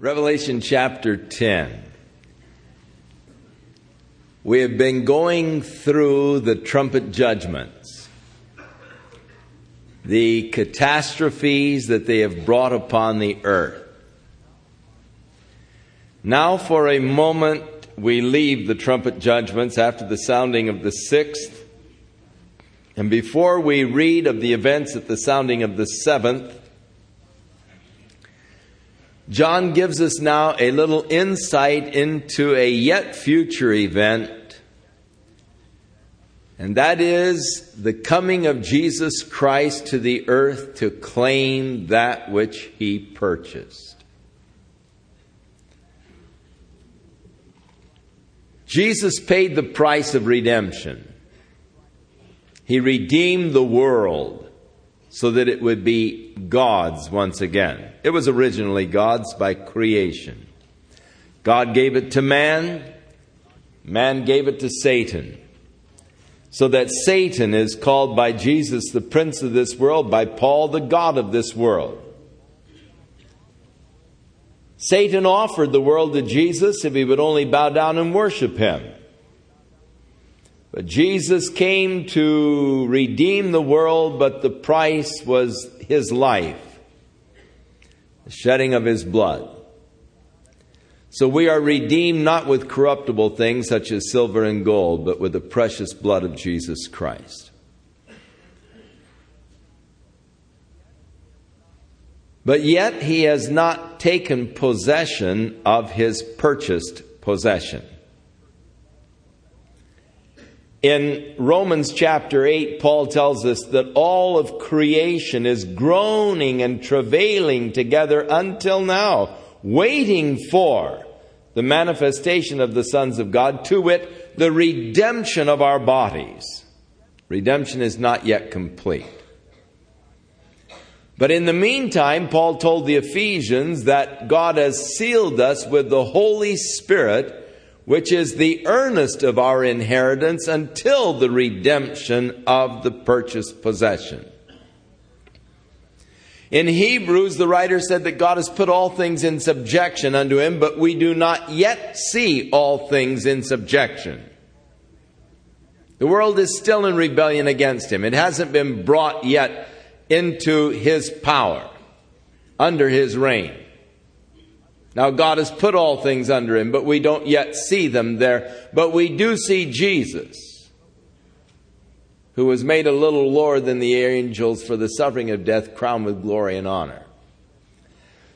Revelation chapter 10. We have been going through the trumpet judgments, the catastrophes that they have brought upon the earth. Now, for a moment, we leave the trumpet judgments after the sounding of the sixth. And before we read of the events at the sounding of the seventh, John gives us now a little insight into a yet future event, and that is the coming of Jesus Christ to the earth to claim that which he purchased. Jesus paid the price of redemption. He redeemed the world so that it would be God's once again. It was originally God's by creation. God gave it to man, man gave it to Satan. So that Satan is called by Jesus the prince of this world, by Paul the God of this world. Satan offered the world to Jesus if he would only bow down and worship him. But Jesus came to redeem the world, but the price was his life, the shedding of his blood. So we are redeemed not with corruptible things such as silver and gold, but with the precious blood of Jesus Christ. But yet he has not taken possession of his purchased possession. In Romans chapter 8, Paul tells us that all of creation is groaning and travailing together until now, waiting for the manifestation of the sons of God, to wit, the redemption of our bodies. Redemption is not yet complete. But in the meantime, Paul told the Ephesians that God has sealed us with the Holy Spirit which is the earnest of our inheritance until the redemption of the purchased possession. In Hebrews, the writer said that God has put all things in subjection unto him, but we do not yet see all things in subjection. The world is still in rebellion against him. It hasn't been brought yet into his power, under his reign. Now, God has put all things under him, but we don't yet see them there. But we do see Jesus, who was made a little lower than the angels for the suffering of death, crowned with glory and honor.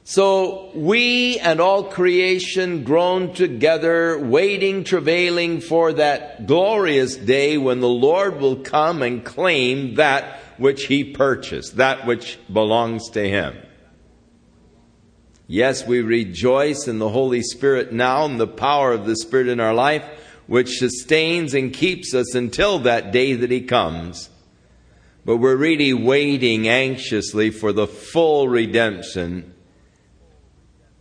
So we and all creation groan together, waiting, travailing for that glorious day when the Lord will come and claim that which he purchased, that which belongs to him. Yes, we rejoice in the Holy Spirit now and the power of the Spirit in our life, which sustains and keeps us until that day that He comes. But we're really waiting anxiously for the full redemption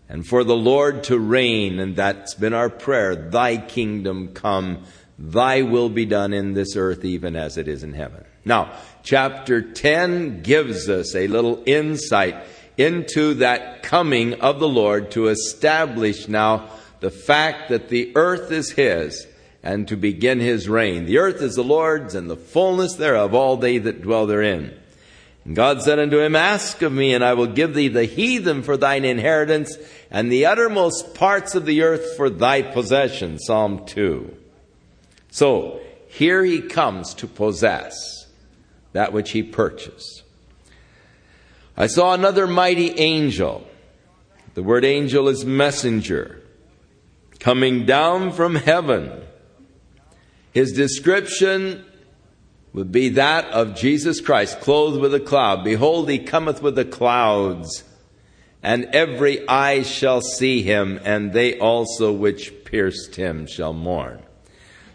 and for the Lord to reign. And that's been our prayer. Thy kingdom come, thy will be done in this earth even as it is in heaven. Now, chapter 10 gives us a little insight into that coming of the Lord to establish now the fact that the earth is His and to begin His reign. The earth is the Lord's and the fullness thereof, all they that dwell therein. And God said unto him, Ask of me, and I will give thee the heathen for thine inheritance, and the uttermost parts of the earth for thy possession. Psalm 2. So, here he comes to possess that which he purchased. I saw another mighty angel. The word angel is messenger coming down from heaven. His description would be that of Jesus Christ, clothed with a cloud. Behold, he cometh with the clouds, and every eye shall see him, and they also which pierced him shall mourn.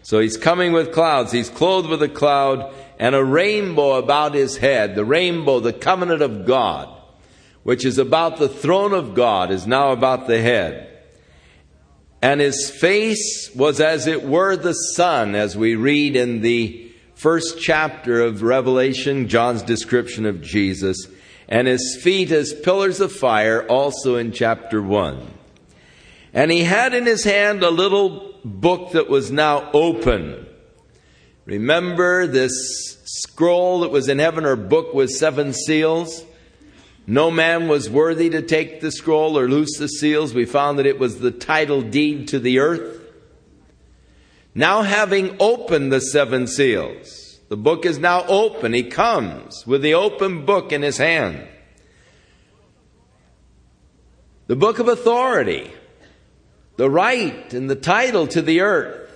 So he's coming with clouds. He's clothed with a cloud, and a rainbow about his head, the rainbow, the covenant of God, which is about the throne of God, is now about the head. And his face was as it were the sun, as we read in the first chapter of Revelation, John's description of Jesus, and his feet as pillars of fire, also in chapter 1. And he had in his hand a little book that was now open. Remember this scroll that was in heaven or book with seven seals? No man was worthy to take the scroll or loose the seals. We found that it was the title deed to the earth. Now, having opened the seven seals, the book is now open. He comes with the open book in his hand. The book of authority, the right and the title to the earth,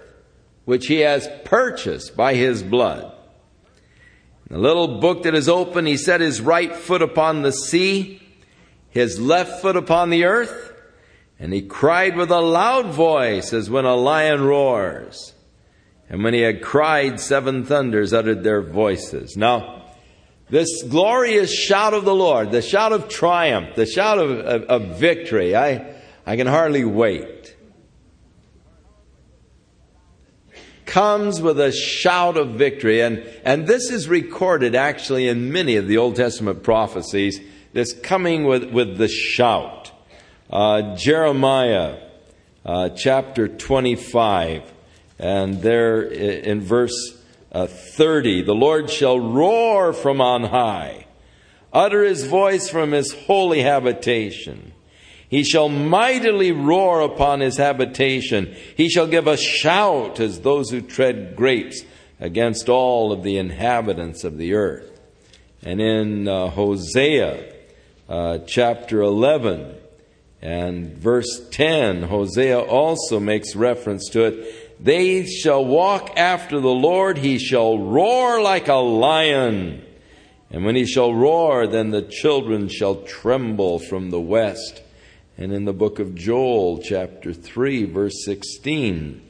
which he has purchased by his blood. The little book that is open, he set his right foot upon the sea, his left foot upon the earth, and he cried with a loud voice as when a lion roars. And when he had cried, seven thunders uttered their voices. Now, this glorious shout of the Lord, the shout of triumph, the shout of, of, of victory, I, I can hardly wait. Comes with a shout of victory. And, and this is recorded actually in many of the Old Testament prophecies, this coming with, with the shout. Uh, Jeremiah uh, chapter 25, and there in verse uh, 30, the Lord shall roar from on high, utter his voice from his holy habitation. He shall mightily roar upon his habitation. He shall give a shout as those who tread grapes against all of the inhabitants of the earth. And in uh, Hosea uh, chapter 11 and verse 10, Hosea also makes reference to it. They shall walk after the Lord. He shall roar like a lion. And when he shall roar, then the children shall tremble from the west and in the book of Joel, chapter 3, verse 16.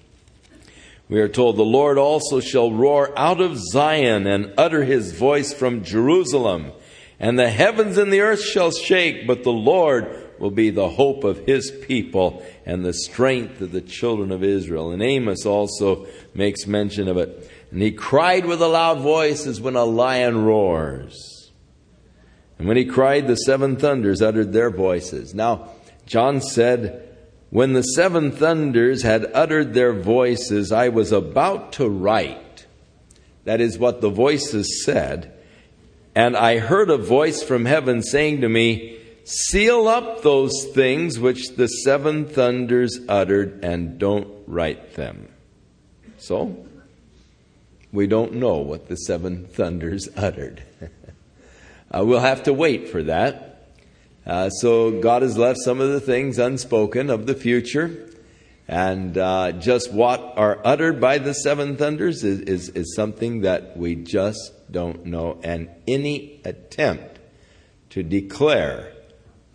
We are told, The Lord also shall roar out of Zion and utter his voice from Jerusalem, and the heavens and the earth shall shake, but the Lord will be the hope of his people and the strength of the children of Israel. And Amos also makes mention of it. And he cried with a loud voice as when a lion roars. And when he cried, the seven thunders uttered their voices. Now, John said, When the seven thunders had uttered their voices, I was about to write. That is what the voices said. And I heard a voice from heaven saying to me, Seal up those things which the seven thunders uttered and don't write them. So, we don't know what the seven thunders uttered. uh, we'll have to wait for that. Uh, so God has left some of the things unspoken of the future. And uh, just what are uttered by the seven thunders is, is, is something that we just don't know. And any attempt to declare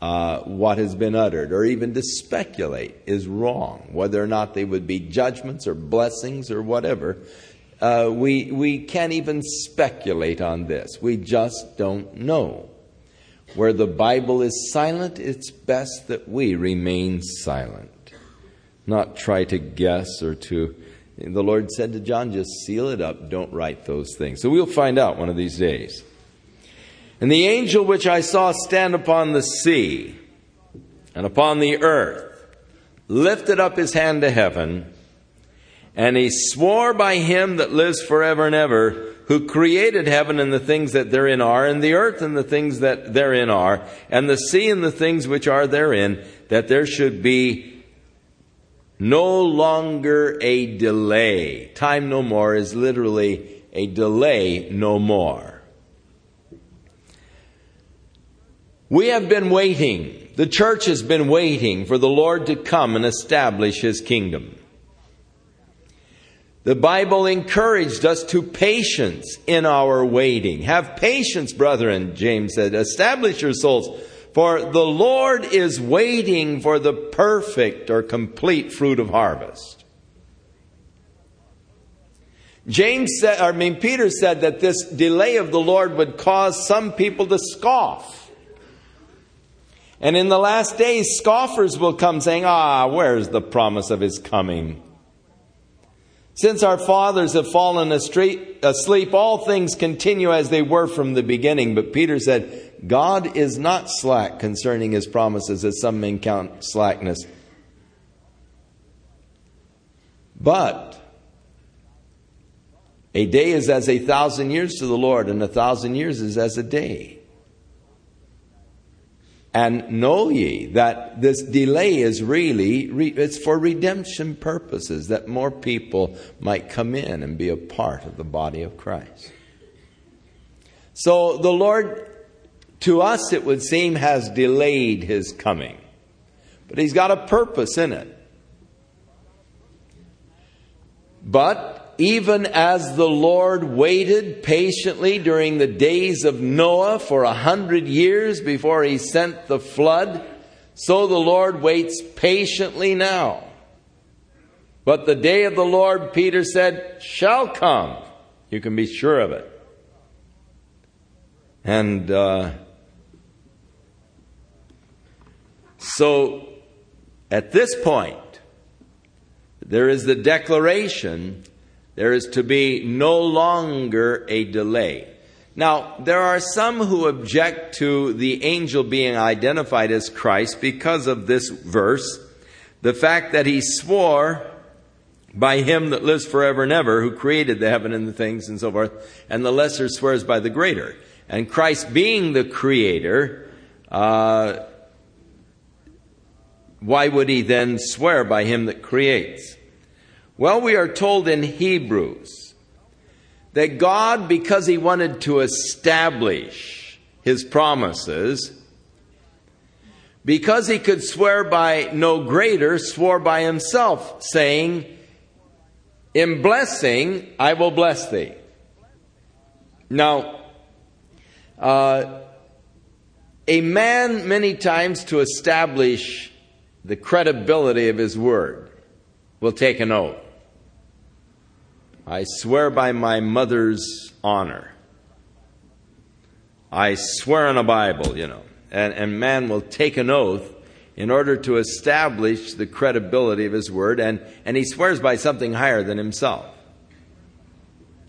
uh, what has been uttered or even to speculate is wrong. Whether or not they would be judgments or blessings or whatever, uh, we, we can't even speculate on this. We just don't know. Where the Bible is silent, it's best that we remain silent, not try to guess or to. The Lord said to John, just seal it up, don't write those things. So we'll find out one of these days. And the angel which I saw stand upon the sea and upon the earth lifted up his hand to heaven, and he swore by him that lives forever and ever who created heaven and the things that therein are, and the earth and the things that therein are, and the sea and the things which are therein, that there should be no longer a delay. Time no more is literally a delay no more. We have been waiting. The church has been waiting for the Lord to come and establish his kingdom. The Bible encouraged us to patience in our waiting. Have patience, brethren, James said. Establish your souls. For the Lord is waiting for the perfect or complete fruit of harvest. James said, I mean, Peter said that this delay of the Lord would cause some people to scoff. And in the last days, scoffers will come saying, Ah, where's the promise of his coming? Since our fathers have fallen asleep, all things continue as they were from the beginning. But Peter said, God is not slack concerning his promises, as some men count slackness. But a day is as a thousand years to the Lord, and a thousand years is as a day. And know ye that this delay is really, it's for redemption purposes, that more people might come in and be a part of the body of Christ. So the Lord, to us it would seem, has delayed his coming. But he's got a purpose in it. But even as the Lord waited patiently during the days of Noah for a hundred years before he sent the flood, so the Lord waits patiently now. But the day of the Lord, Peter said, shall come. You can be sure of it. And uh, so at this point, there is the declaration there is to be no longer a delay. Now, there are some who object to the angel being identified as Christ because of this verse. The fact that he swore by him that lives forever and ever, who created the heaven and the things and so forth, and the lesser swears by the greater. And Christ being the creator, uh, why would he then swear by him that creates? Well, we are told in Hebrews that God, because he wanted to establish his promises, because he could swear by no greater, swore by himself, saying, In blessing, I will bless thee. Now, uh, a man, many times, to establish the credibility of his word, will take an oath. I swear by my mother's honor. I swear on a Bible, you know. And, and man will take an oath in order to establish the credibility of his word, and, and he swears by something higher than himself.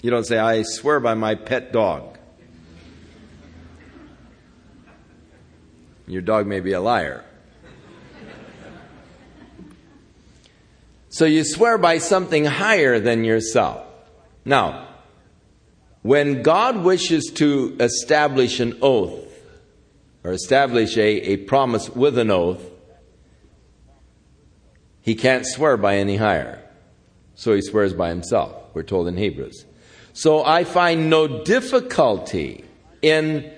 You don't say, I swear by my pet dog. Your dog may be a liar. So you swear by something higher than yourself. Now, when God wishes to establish an oath, or establish a, a promise with an oath, he can't swear by any higher. So he swears by himself, we're told in Hebrews. So I find no difficulty in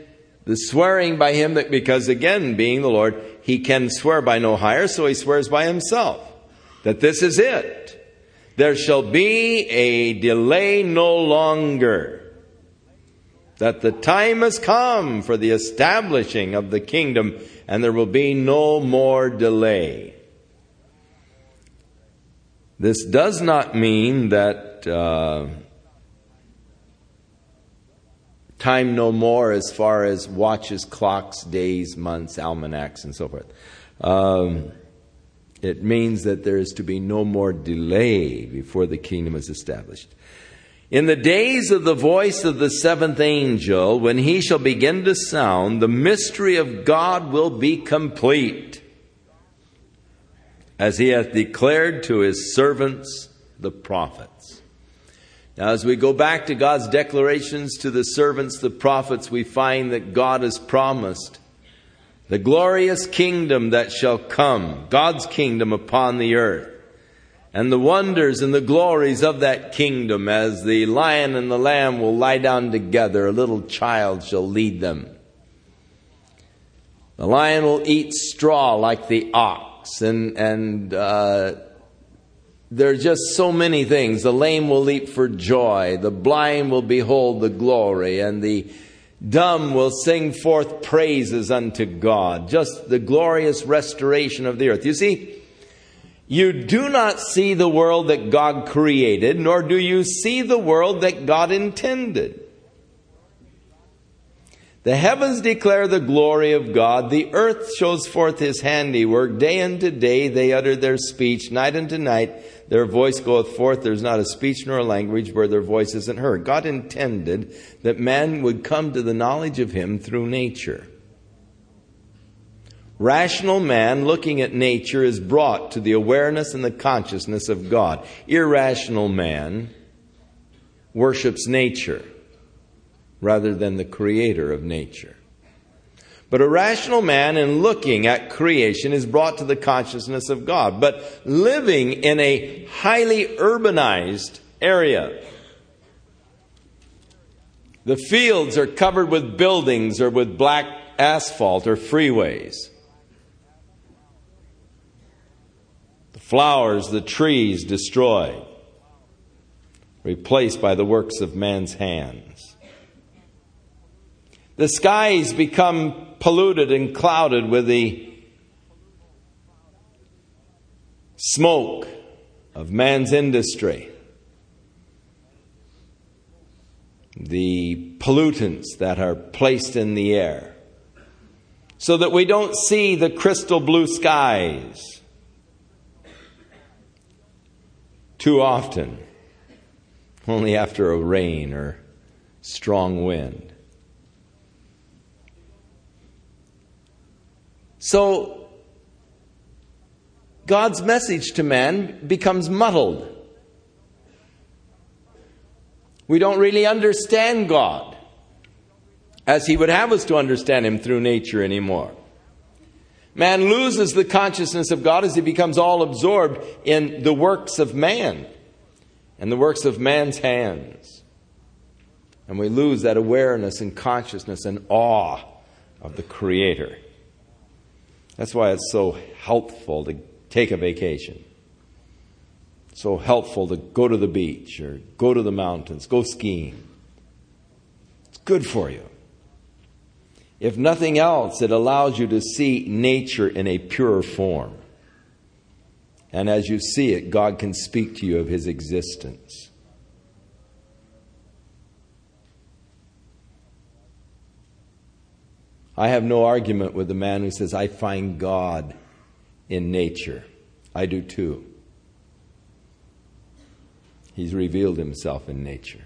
the swearing by him that because again being the Lord, he can swear by no higher, so he swears by himself. That this is it. There shall be a delay no longer. That the time has come for the establishing of the kingdom, and there will be no more delay. This does not mean that uh, time no more as far as watches, clocks, days, months, almanacs, and so forth. Um, it means that there is to be no more delay before the kingdom is established. In the days of the voice of the seventh angel, when he shall begin to sound, the mystery of God will be complete, as he hath declared to his servants, the prophets. Now, as we go back to God's declarations to the servants, the prophets, we find that God has promised the glorious kingdom that shall come, God's kingdom upon the earth, and the wonders and the glories of that kingdom as the lion and the lamb will lie down together, a little child shall lead them. The lion will eat straw like the ox, and, and uh, there are just so many things. The lame will leap for joy, the blind will behold the glory, and the dumb will sing forth praises unto God. Just the glorious restoration of the earth. You see, you do not see the world that God created, nor do you see the world that God intended. The heavens declare the glory of God. The earth shows forth his handiwork. Day unto day they utter their speech. Night unto night their voice goeth forth. There's not a speech nor a language where their voice isn't heard. God intended that man would come to the knowledge of him through nature. Rational man looking at nature is brought to the awareness and the consciousness of God. Irrational man worships nature rather than the creator of nature. But a rational man, in looking at creation, is brought to the consciousness of God. But living in a highly urbanized area, the fields are covered with buildings or with black asphalt or freeways. The flowers, the trees destroyed, replaced by the works of man's hands. The skies become polluted and clouded with the smoke of man's industry. the pollutants that are placed in the air, so that we don't see the crystal blue skies too often, only after a rain or strong wind. So, God's message to man becomes muddled. We don't really understand God as He would have us to understand Him through nature anymore. Man loses the consciousness of God as he becomes all absorbed in the works of man and the works of man's hands. And we lose that awareness and consciousness and awe of the Creator. That's why it's so helpful to take a vacation so helpful to go to the beach or go to the mountains, go skiing. It's good for you. If nothing else, it allows you to see nature in a pure form. And as you see it, God can speak to you of His existence. I have no argument with the man who says, I find God in nature. I do too. He's revealed himself in nature.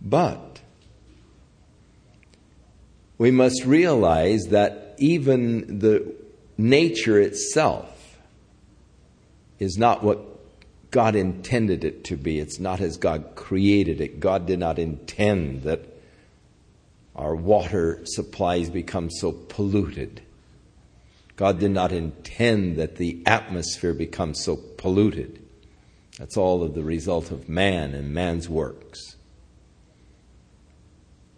But we must realize that even the nature itself is not what God intended it to be. It's not as God created it. God did not intend that our water supplies become so polluted. God did not intend that the atmosphere become so polluted. That's all of the result of man and man's works.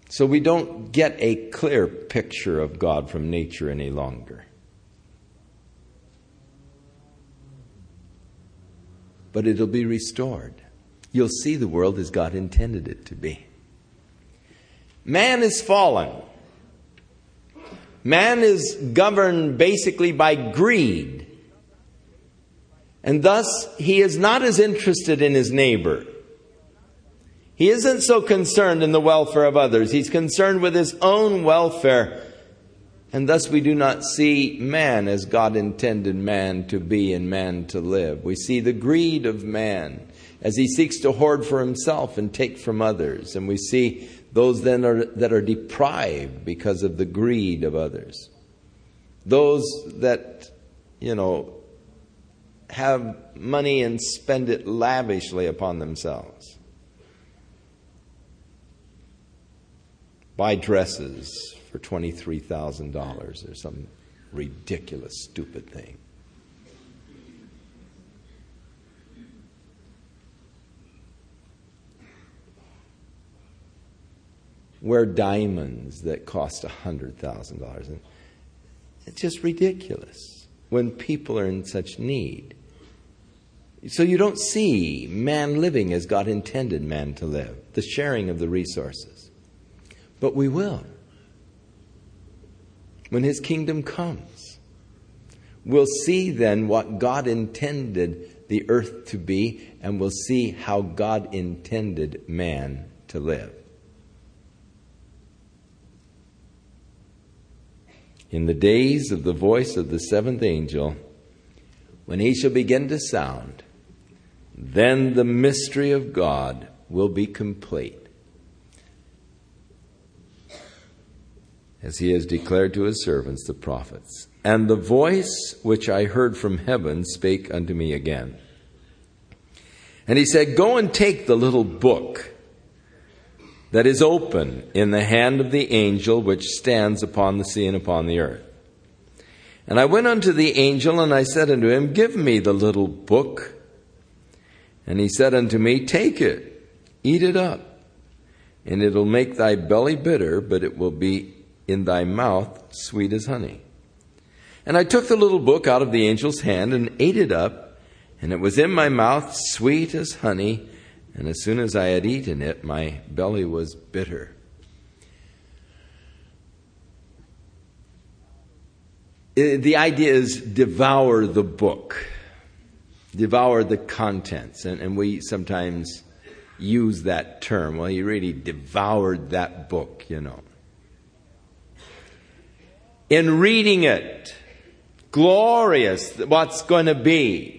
So we don't get a clear picture of God from nature any longer. But it'll be restored. You'll see the world as God intended it to be. Man is fallen. Man is governed basically by greed. And thus, he is not as interested in his neighbor. He isn't so concerned in the welfare of others. He's concerned with his own welfare. And thus, we do not see man as God intended man to be and man to live. We see the greed of man as he seeks to hoard for himself and take from others. And we see those then are, that are deprived because of the greed of others. Those that, you know, have money and spend it lavishly upon themselves. Buy dresses for $23,000 or some ridiculous, stupid thing. Wear diamonds that cost $100,000. It's just ridiculous when people are in such need. So you don't see man living as God intended man to live, the sharing of the resources. But we will. When his kingdom comes, we'll see then what God intended the earth to be, and we'll see how God intended man to live. In the days of the voice of the seventh angel, when he shall begin to sound, then the mystery of God will be complete. as he has declared to his servants the prophets. And the voice which I heard from heaven spake unto me again. And he said, Go and take the little book that is open in the hand of the angel which stands upon the sea and upon the earth. And I went unto the angel, and I said unto him, Give me the little book. And he said unto me, Take it, eat it up, and it'll make thy belly bitter, but it will be in thy mouth sweet as honey. And I took the little book out of the angel's hand and ate it up, and it was in my mouth sweet as honey, and as soon as I had eaten it, my belly was bitter. The idea is devour the book, devour the contents. And, and we sometimes use that term. Well, he really devoured that book, you know. In reading it, glorious what's going to be,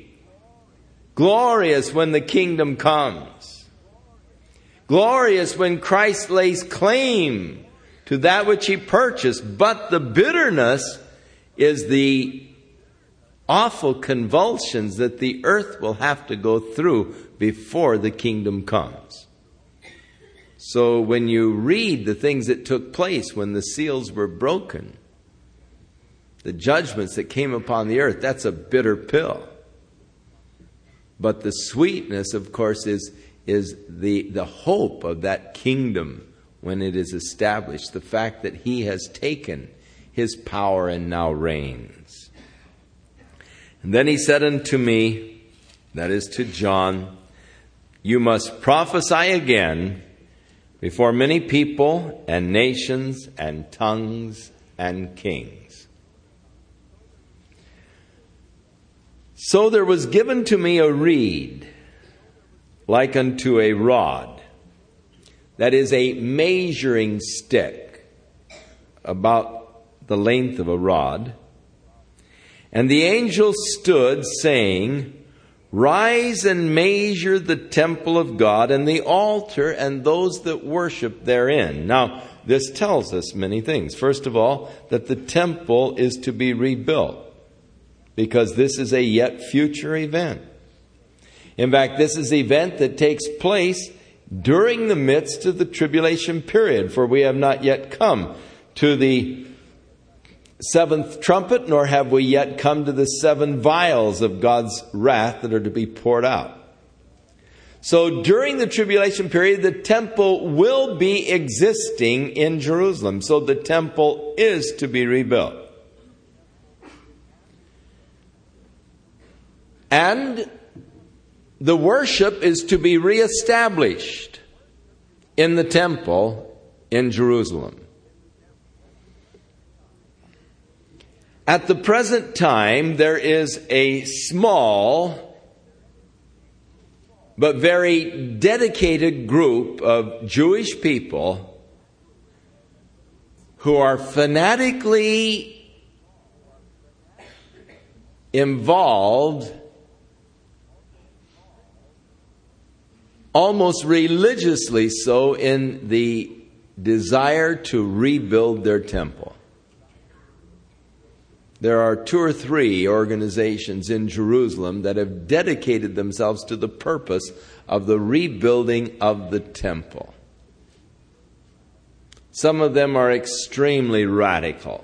glorious when the kingdom comes, glorious when Christ lays claim to that which he purchased, but the bitterness is the awful convulsions that the earth will have to go through before the kingdom comes. So when you read the things that took place when the seals were broken, the judgments that came upon the earth, that's a bitter pill. But the sweetness, of course, is, is the, the hope of that kingdom when it is established, the fact that He has taken his power and now reigns. And then he said unto me, that is to John, You must prophesy again before many people and nations and tongues and kings. So there was given to me a reed like unto a rod, that is a measuring stick, about the length of a rod. And the angel stood, saying, Rise and measure the temple of God and the altar and those that worship therein. Now, this tells us many things. First of all, that the temple is to be rebuilt, because this is a yet future event. In fact, this is an event that takes place during the midst of the tribulation period, for we have not yet come to the seventh trumpet, nor have we yet come to the seven vials of God's wrath that are to be poured out. So during the tribulation period, the temple will be existing in Jerusalem. So the temple is to be rebuilt. And the worship is to be reestablished in the temple in Jerusalem. At the present time, there is a small but very dedicated group of Jewish people who are fanatically involved, almost religiously so, in the desire to rebuild their temple. There are two or three organizations in Jerusalem that have dedicated themselves to the purpose of the rebuilding of the temple. Some of them are extremely radical.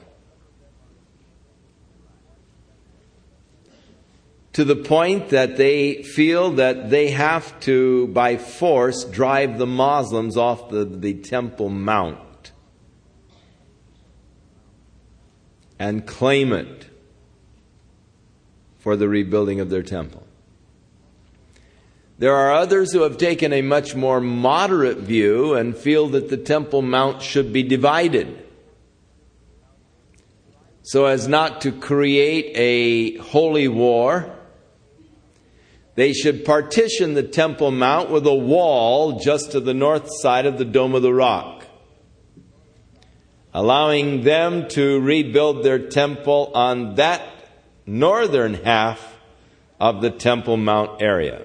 To the point that they feel that they have to, by force, drive the Muslims off the, the Temple Mount. and claim it for the rebuilding of their temple. There are others who have taken a much more moderate view and feel that the Temple Mount should be divided so as not to create a holy war. They should partition the Temple Mount with a wall just to the north side of the Dome of the Rock allowing them to rebuild their temple on that northern half of the Temple Mount area.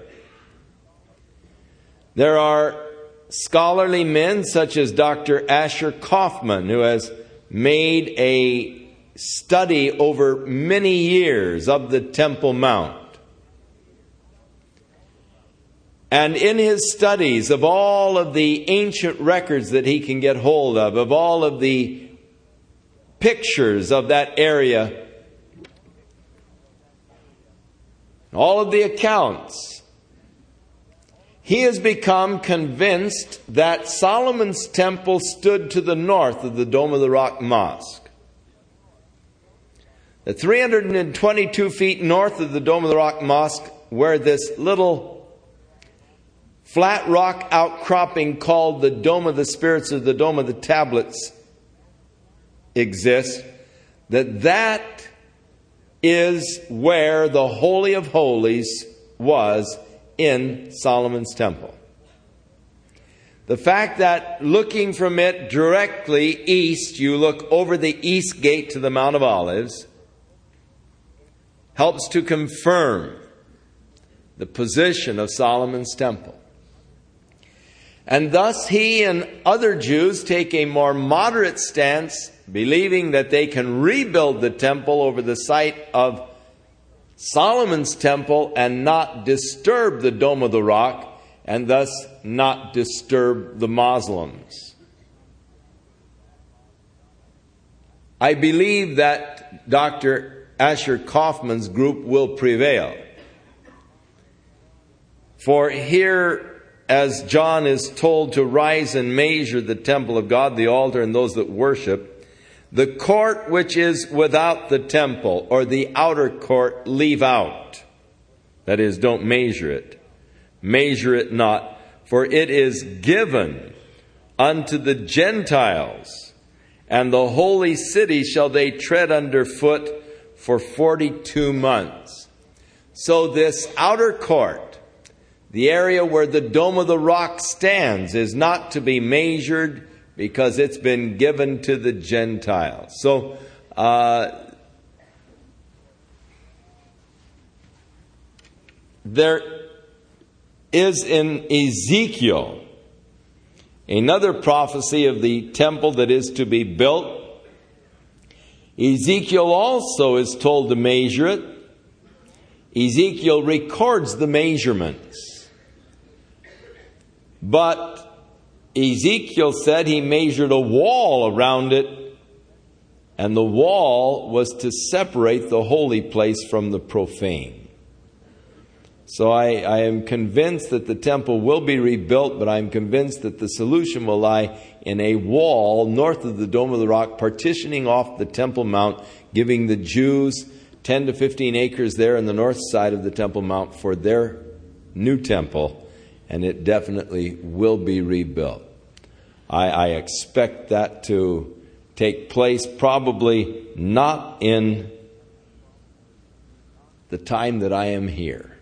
There are scholarly men such as Dr. Asher Kaufman, who has made a study over many years of the Temple Mount. And in his studies of all of the ancient records that he can get hold of, of all of the pictures of that area, all of the accounts, he has become convinced that Solomon's temple stood to the north of the Dome of the Rock Mosque. The 322 feet north of the Dome of the Rock Mosque, where this little flat rock outcropping called the Dome of the Spirits or the Dome of the Tablets exists, that that is where the Holy of Holies was in Solomon's temple. The fact that looking from it directly east, you look over the east gate to the Mount of Olives, helps to confirm the position of Solomon's temple. And thus he and other Jews take a more moderate stance, believing that they can rebuild the temple over the site of Solomon's temple and not disturb the Dome of the Rock, and thus not disturb the Muslims. I believe that Dr. Asher Kaufman's group will prevail. For here as John is told to rise and measure the temple of God, the altar, and those that worship, the court which is without the temple, or the outer court, leave out. That is, don't measure it. Measure it not, for it is given unto the Gentiles, and the holy city shall they tread under foot for 42 months. So this outer court, the area where the Dome of the Rock stands is not to be measured because it's been given to the Gentiles. So, uh, there is in Ezekiel another prophecy of the temple that is to be built. Ezekiel also is told to measure it. Ezekiel records the measurements. But Ezekiel said he measured a wall around it, and the wall was to separate the holy place from the profane. So I, I, am convinced that the temple will be rebuilt, but I'm convinced that the solution will lie in a wall north of the Dome of the Rock, partitioning off the Temple Mount, giving the Jews 10 to 15 acres there on the north side of the Temple Mount for their new temple and it definitely will be rebuilt. I, I expect that to take place probably not in the time that I am here.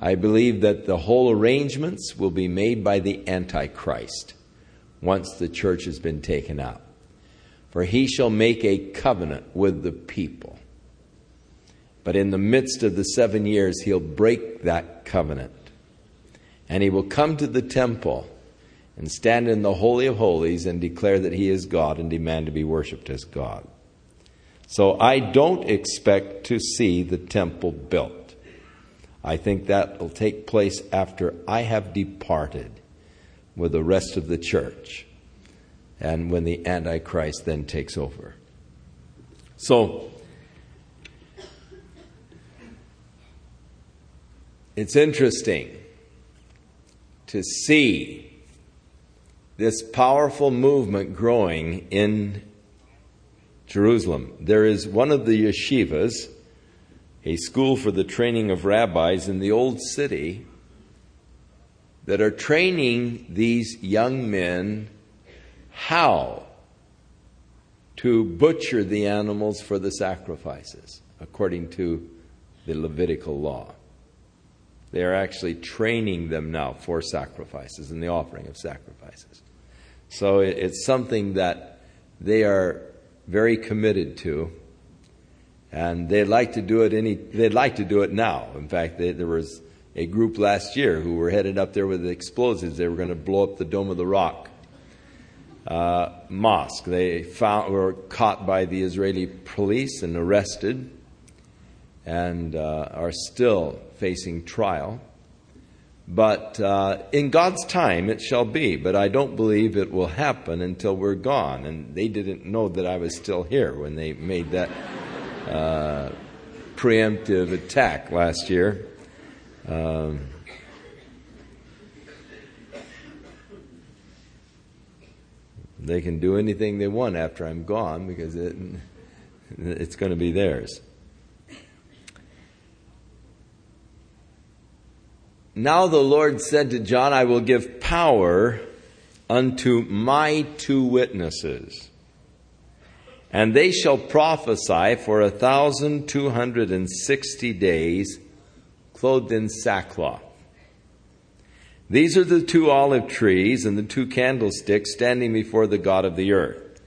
I believe that the whole arrangements will be made by the Antichrist once the church has been taken out. For he shall make a covenant with the people. But in the midst of the seven years, he'll break that covenant and he will come to the temple and stand in the Holy of Holies and declare that he is God and demand to be worshiped as God. So I don't expect to see the temple built. I think that will take place after I have departed with the rest of the church and when the Antichrist then takes over. So, it's interesting to see this powerful movement growing in Jerusalem. There is one of the yeshivas, a school for the training of rabbis in the old city, that are training these young men how to butcher the animals for the sacrifices according to the Levitical law. They are actually training them now for sacrifices and the offering of sacrifices. So it's something that they are very committed to, and they'd like to do it any. They'd like to do it now. In fact, they, there was a group last year who were headed up there with explosives. They were going to blow up the Dome of the Rock. uh, mosque. They found, were caught by the Israeli police and arrested and uh, are still facing trial. But uh, in God's time it shall be, but I don't believe it will happen until we're gone. And they didn't know that I was still here when they made that uh, preemptive attack last year. Um, they can do anything they want after I'm gone because it, it's going to be theirs. Now the Lord said to John, I will give power unto my two witnesses, and they shall prophesy for a thousand two hundred and sixty days, clothed in sackcloth. These are the two olive trees and the two candlesticks standing before the God of the earth.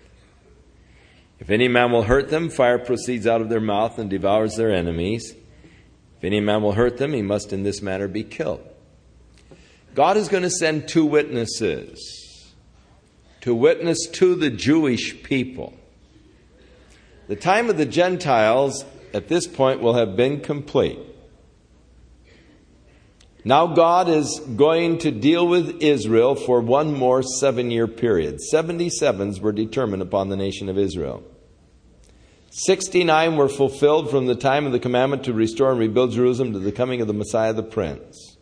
If any man will hurt them, fire proceeds out of their mouth and devours their enemies. If any man will hurt them, he must in this manner be killed. God is going to send two witnesses to witness to the Jewish people. The time of the Gentiles at this point will have been complete. Now, God is going to deal with Israel for one more seven year period. 77s were determined upon the nation of Israel. 69 were fulfilled from the time of the commandment to restore and rebuild Jerusalem to the coming of the Messiah the Prince.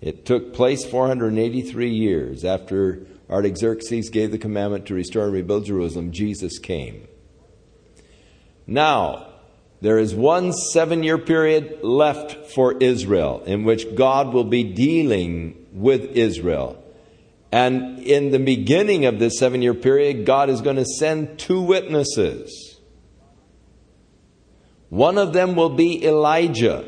It took place 483 years after Artaxerxes gave the commandment to restore and rebuild Jerusalem. Jesus came. Now, there is one seven year period left for Israel in which God will be dealing with Israel. And in the beginning of this seven year period, God is going to send two witnesses. One of them will be Elijah.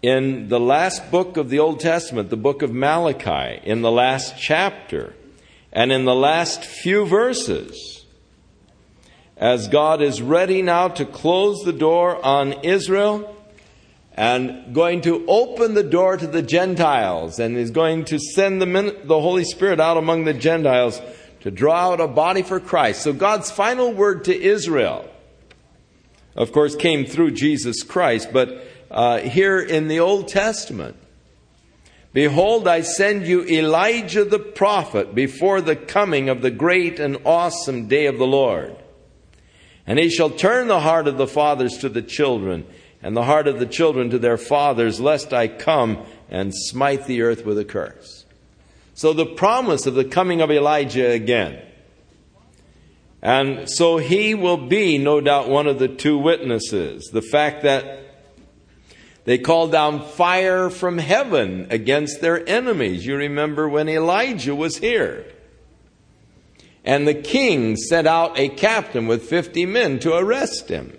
In the last book of the Old Testament, the book of Malachi, in the last chapter, and in the last few verses, as God is ready now to close the door on Israel and going to open the door to the Gentiles and is going to send the, the Holy Spirit out among the Gentiles to draw out a body for Christ. So God's final word to Israel of course, came through Jesus Christ. But uh, here in the Old Testament, Behold, I send you Elijah the prophet before the coming of the great and awesome day of the Lord. And he shall turn the heart of the fathers to the children, and the heart of the children to their fathers, lest I come and smite the earth with a curse. So the promise of the coming of Elijah again and so he will be, no doubt, one of the two witnesses. The fact that they called down fire from heaven against their enemies. You remember when Elijah was here. And the king sent out a captain with 50 men to arrest him.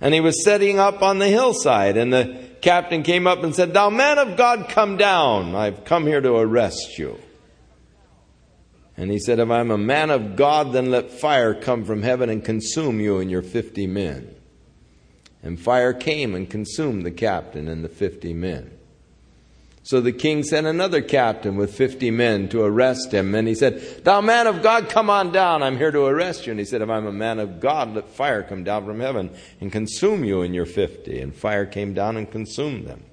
And he was setting up on the hillside, and the captain came up and said, Thou man of God, come down. I've come here to arrest you. And he said, If I'm a man of God, then let fire come from heaven and consume you and your fifty men. And fire came and consumed the captain and the fifty men. So the king sent another captain with fifty men to arrest him. And he said, Thou man of God, come on down. I'm here to arrest you. And he said, If I'm a man of God, let fire come down from heaven and consume you and your fifty. And fire came down and consumed them.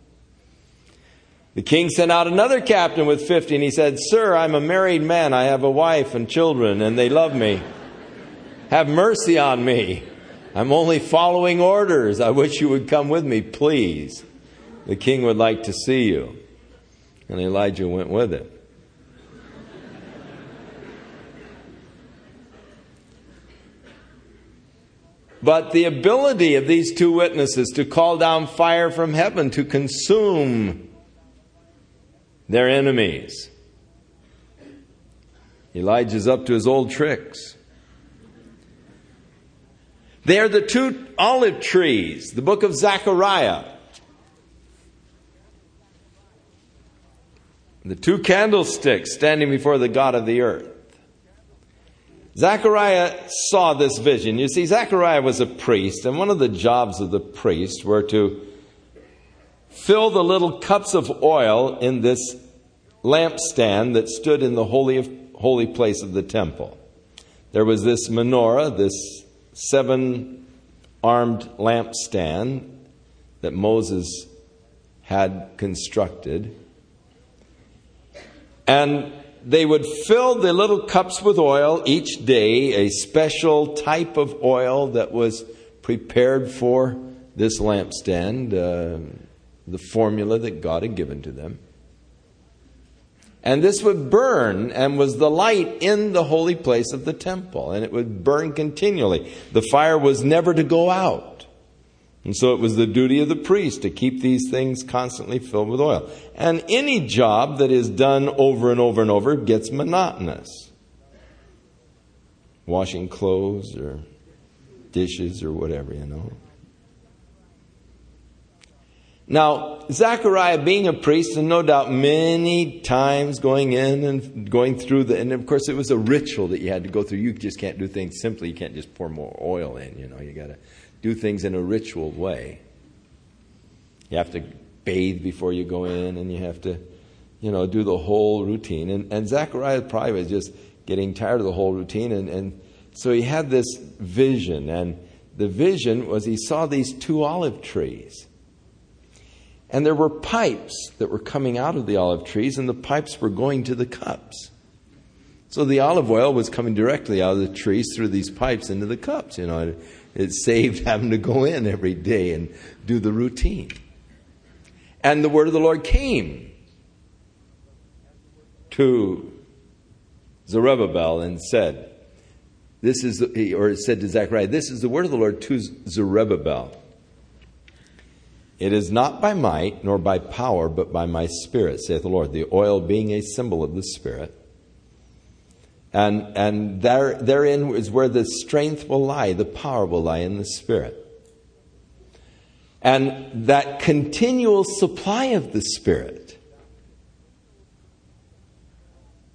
The king sent out another captain with 50, and he said, Sir, I'm a married man. I have a wife and children, and they love me. Have mercy on me. I'm only following orders. I wish you would come with me, please. The king would like to see you. And Elijah went with him. But the ability of these two witnesses to call down fire from heaven to consume their enemies. Elijah's up to his old tricks. They are the two olive trees, the book of Zechariah. The two candlesticks standing before the God of the earth. Zechariah saw this vision. You see, Zechariah was a priest, and one of the jobs of the priest were to fill the little cups of oil in this lampstand that stood in the holy, of, holy place of the temple. There was this menorah, this seven armed lampstand that Moses had constructed. And they would fill the little cups with oil each day, a special type of oil that was prepared for this lampstand, uh, the formula that God had given to them. And this would burn and was the light in the holy place of the temple, and it would burn continually. The fire was never to go out. And so it was the duty of the priest to keep these things constantly filled with oil. And any job that is done over and over and over gets monotonous. Washing clothes or dishes or whatever, you know. Now, Zechariah being a priest, and no doubt many times going in and going through the, and of course it was a ritual that you had to go through. You just can't do things simply. You can't just pour more oil in, you know. You gotta do things in a ritual way. You have to bathe before you go in, and you have to, you know, do the whole routine. And, and Zechariah probably was just getting tired of the whole routine, and, and so he had this vision, and the vision was he saw these two olive trees and there were pipes that were coming out of the olive trees, and the pipes were going to the cups. So the olive oil was coming directly out of the trees through these pipes into the cups. You know, it, saved having to go in every day and do the routine. And the word of the Lord came to Zerubbabel and said, This is, or it said to Zechariah, This is the word of the Lord to Zerubbabel. It is not by might nor by power, but by my Spirit, saith the Lord. The oil being a symbol of the Spirit. And, and there, therein is where the strength will lie, the power will lie in the Spirit. And that continual supply of the Spirit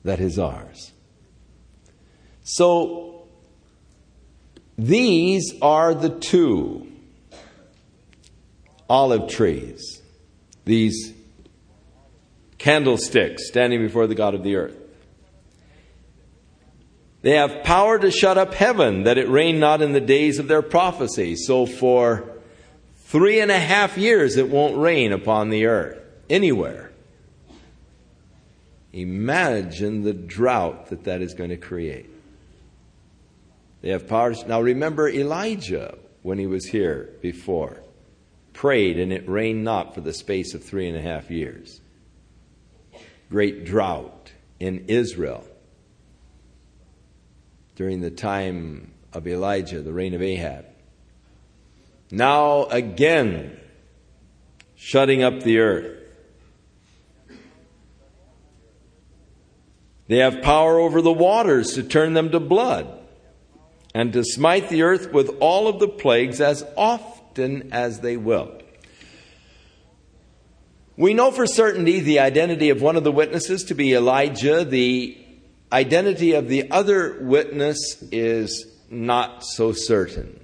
that is ours. So, these are the two olive trees, these candlesticks standing before the God of the earth. They have power to shut up heaven that it rain not in the days of their prophecy. So for three and a half years it won't rain upon the earth anywhere. Imagine the drought that that is going to create. They have power. Now remember Elijah when he was here before prayed, and it rained not for the space of three and a half years. Great drought in Israel during the time of Elijah, the reign of Ahab. Now again, shutting up the earth. They have power over the waters to turn them to blood and to smite the earth with all of the plagues as often often as they will. We know for certainty the identity of one of the witnesses to be Elijah. The identity of the other witness is not so certain.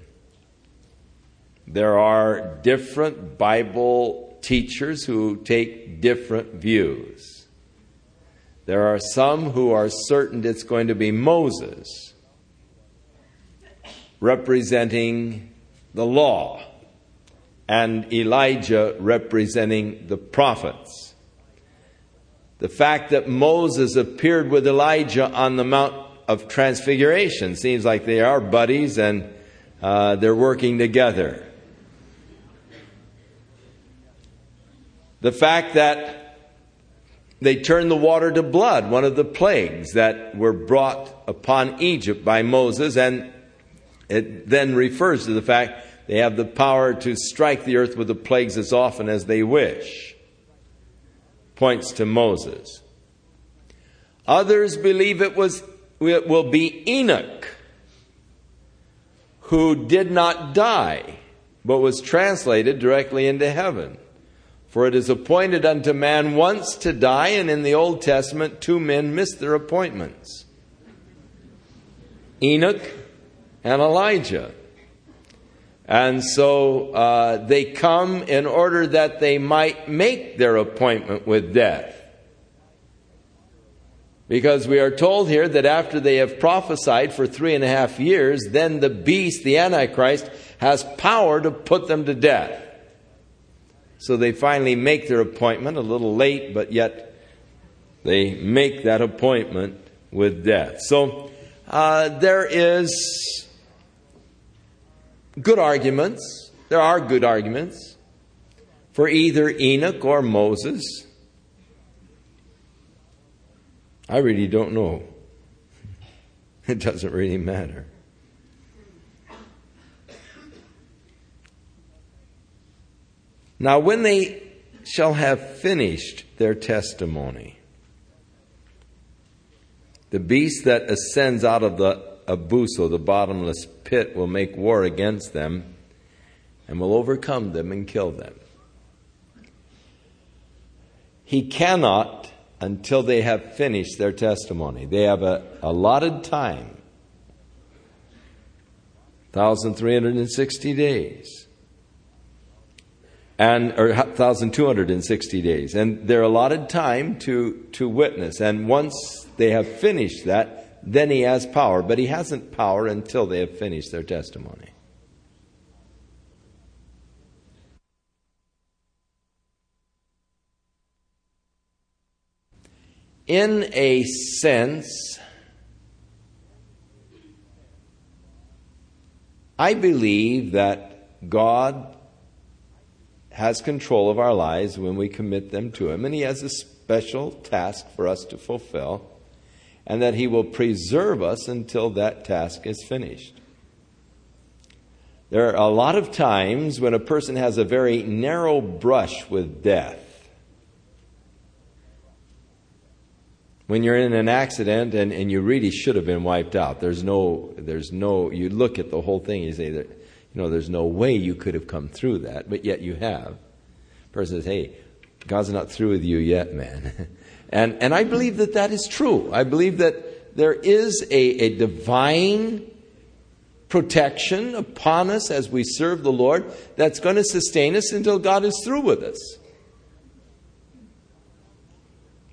There are different Bible teachers who take different views. There are some who are certain it's going to be Moses representing the law and Elijah representing the prophets. The fact that Moses appeared with Elijah on the Mount of Transfiguration seems like they are buddies and uh, they're working together. The fact that they turned the water to blood, one of the plagues that were brought upon Egypt by Moses, and it then refers to the fact they have the power to strike the earth with the plagues as often as they wish. Points to Moses. Others believe it was it will be Enoch who did not die, but was translated directly into heaven. For it is appointed unto man once to die, and in the Old Testament, two men missed their appointments Enoch and Elijah. And so uh, they come in order that they might make their appointment with death. Because we are told here that after they have prophesied for three and a half years, then the beast, the Antichrist, has power to put them to death. So they finally make their appointment, a little late, but yet they make that appointment with death. So uh, there is good arguments. There are good arguments for either Enoch or Moses. I really don't know. It doesn't really matter. Now, when they shall have finished their testimony, the beast that ascends out of the abuso, the bottomless pit, will make war against them and will overcome them and kill them. He cannot until they have finished their testimony. They have a allotted time 1,360 days and or 1260 days and they're allotted time to to witness and once they have finished that then he has power but he hasn't power until they have finished their testimony. In a sense i believe that god has control of our lives when we commit them to Him, and He has a special task for us to fulfill, and that He will preserve us until that task is finished. There are a lot of times when a person has a very narrow brush with death. When you're in an accident and, and you really should have been wiped out, there's no, there's no, you look at the whole thing, you say, that you know, there's no way you could have come through that, but yet you have. Person says, hey, God's not through with you yet, man. and, and I believe that that is true. I believe that there is a, a divine protection upon us as we serve the Lord that's going to sustain us until God is through with us.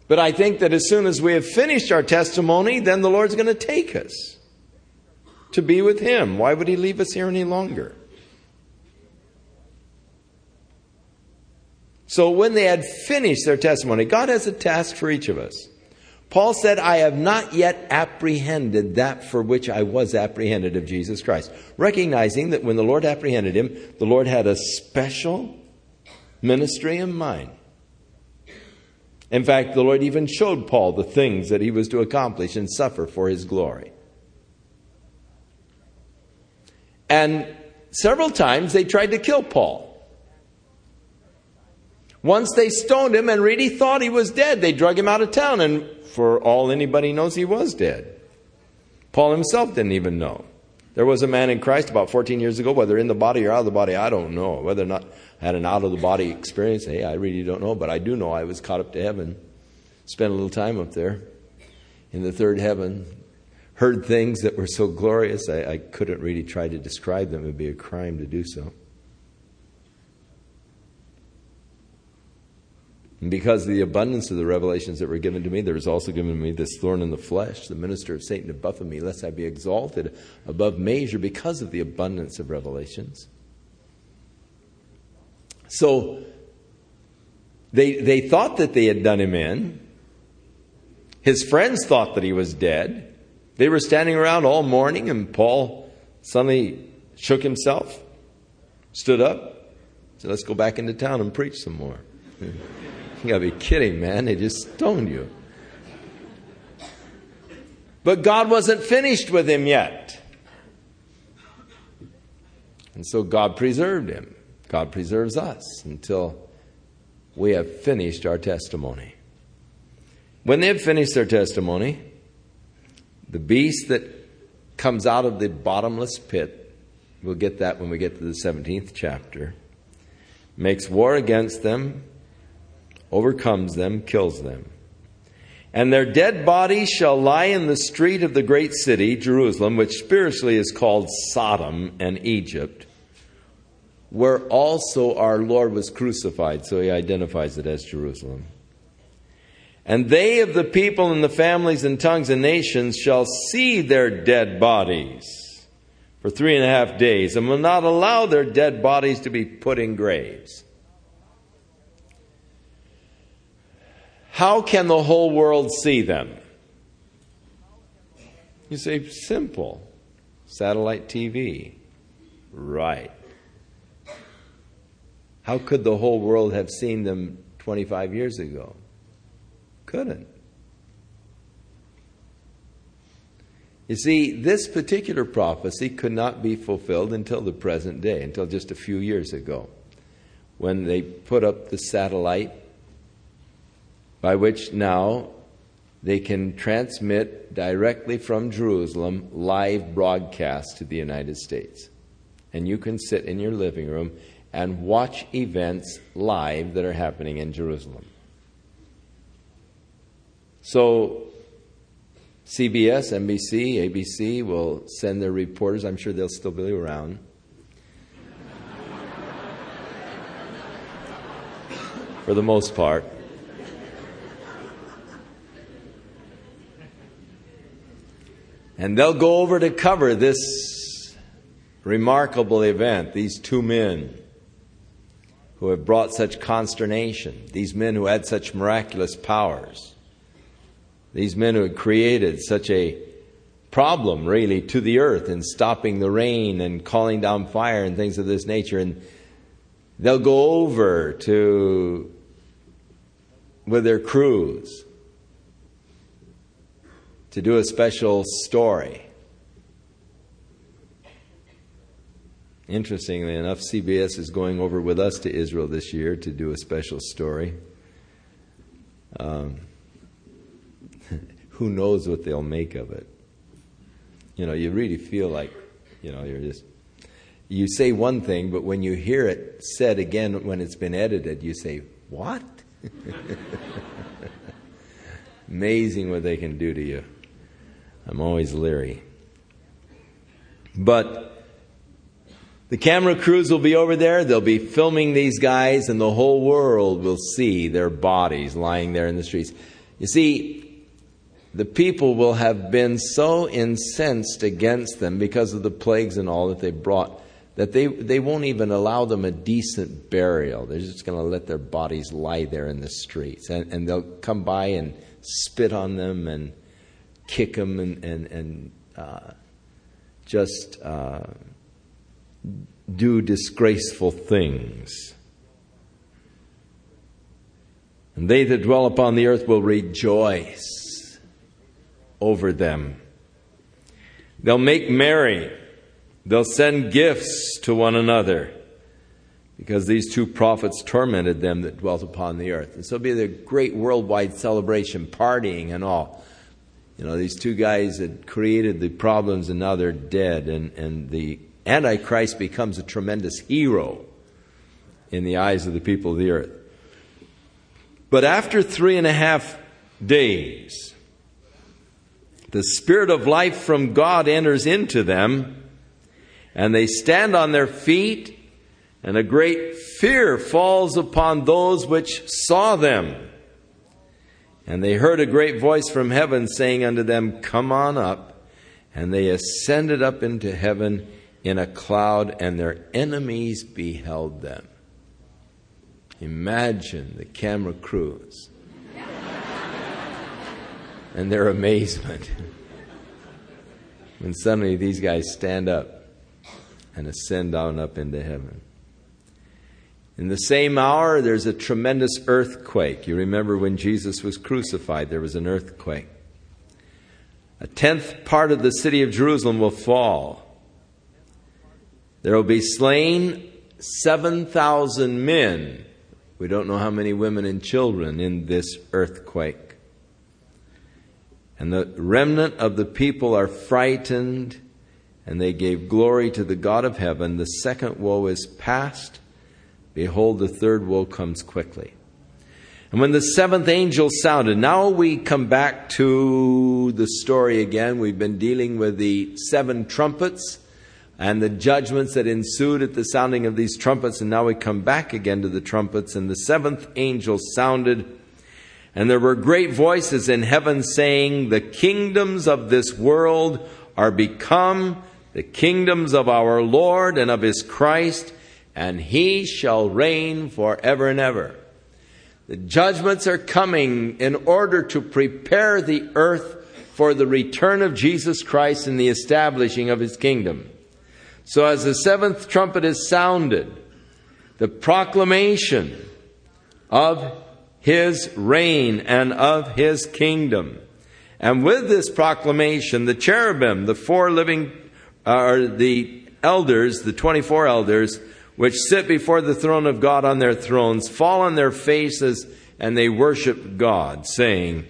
But I think that as soon as we have finished our testimony, then the Lord's going to take us to be with Him. Why would He leave us here any longer? So when they had finished their testimony, God has a task for each of us. Paul said, I have not yet apprehended that for which I was apprehended of Jesus Christ. Recognizing that when the Lord apprehended him, the Lord had a special ministry in mind. In fact, the Lord even showed Paul the things that he was to accomplish and suffer for his glory. And several times they tried to kill Paul. Once they stoned him and really thought he was dead, they drug him out of town, and for all anybody knows, he was dead. Paul himself didn't even know. There was a man in Christ about 14 years ago, whether in the body or out of the body, I don't know. Whether or not I had an out of the body experience, hey, I really don't know, but I do know I was caught up to heaven. Spent a little time up there in the third heaven, heard things that were so glorious, I, I couldn't really try to describe them. It would be a crime to do so. And because of the abundance of the revelations that were given to me, there was also given to me this thorn in the flesh, the minister of Satan to buffet me, lest I be exalted above measure because of the abundance of revelations. So they, they thought that they had done him in. His friends thought that he was dead. They were standing around all morning, and Paul suddenly shook himself, stood up, said, Let's go back into town and preach some more. you gotta be kidding, man. They just stoned you. But God wasn't finished with him yet. And so God preserved him. God preserves us until we have finished our testimony. When they have finished their testimony, the beast that comes out of the bottomless pit, we'll get that when we get to the 17th chapter, makes war against them, overcomes them, kills them. And their dead bodies shall lie in the street of the great city, Jerusalem, which spiritually is called Sodom and Egypt, where also our Lord was crucified. So he identifies it as Jerusalem. And they of the people and the families and tongues and nations shall see their dead bodies for three and a half days and will not allow their dead bodies to be put in graves. How can the whole world see them? You say, simple. Satellite TV. Right. How could the whole world have seen them 25 years ago? Couldn't. You see, this particular prophecy could not be fulfilled until the present day, until just a few years ago, when they put up the satellite by which now they can transmit directly from Jerusalem live broadcast to the United States. And you can sit in your living room and watch events live that are happening in Jerusalem. So, CBS, NBC, ABC will send their reporters. I'm sure they'll still be around. For the most part. And they'll go over to cover this remarkable event, these two men who have brought such consternation, these men who had such miraculous powers. These men who had created such a problem, really, to the earth in stopping the rain and calling down fire and things of this nature. And they'll go over to, with their crews, to do a special story. Interestingly enough, CBS is going over with us to Israel this year to do a special story. Um, who knows what they'll make of it. You know, you really feel like, you know, you're just, you say one thing, but when you hear it said again when it's been edited, you say, what? Amazing what they can do to you. I'm always leery. But the camera crews will be over there. They'll be filming these guys, and the whole world will see their bodies lying there in the streets. You see, the people will have been so incensed against them because of the plagues and all that they brought that they, they won't even allow them a decent burial. They're just going to let their bodies lie there in the streets. And, and they'll come by and spit on them and kick them and, and, and uh, just uh, do disgraceful things. And they that dwell upon the earth will rejoice over them. They'll make merry. They'll send gifts to one another because these two prophets tormented them that dwelt upon the earth. And so it'll be the great worldwide celebration, partying and all. You know, these two guys had created the problems and now they're dead. And, and the Antichrist becomes a tremendous hero in the eyes of the people of the earth. But after three and a half days, the Spirit of life from God enters into them, and they stand on their feet, and a great fear falls upon those which saw them. And they heard a great voice from heaven saying unto them, Come on up. And they ascended up into heaven in a cloud, and their enemies beheld them. Imagine the camera crews and their amazement when suddenly these guys stand up and ascend on up into heaven. In the same hour, there's a tremendous earthquake. You remember when Jesus was crucified, there was an earthquake. A tenth part of the city of Jerusalem will fall. There will be slain 7,000 men. We don't know how many women and children in this earthquake. And the remnant of the people are frightened, and they gave glory to the God of heaven. The second woe is past. Behold, the third woe comes quickly. And when the seventh angel sounded, now we come back to the story again. We've been dealing with the seven trumpets and the judgments that ensued at the sounding of these trumpets. And now we come back again to the trumpets. And the seventh angel sounded And there were great voices in heaven saying, The kingdoms of this world are become the kingdoms of our Lord and of his Christ, and he shall reign forever and ever. The judgments are coming in order to prepare the earth for the return of Jesus Christ and the establishing of his kingdom. So, as the seventh trumpet is sounded, the proclamation of his reign and of his kingdom. And with this proclamation, the cherubim, the four living, are uh, the elders, the 24 elders, which sit before the throne of God on their thrones, fall on their faces and they worship God, saying,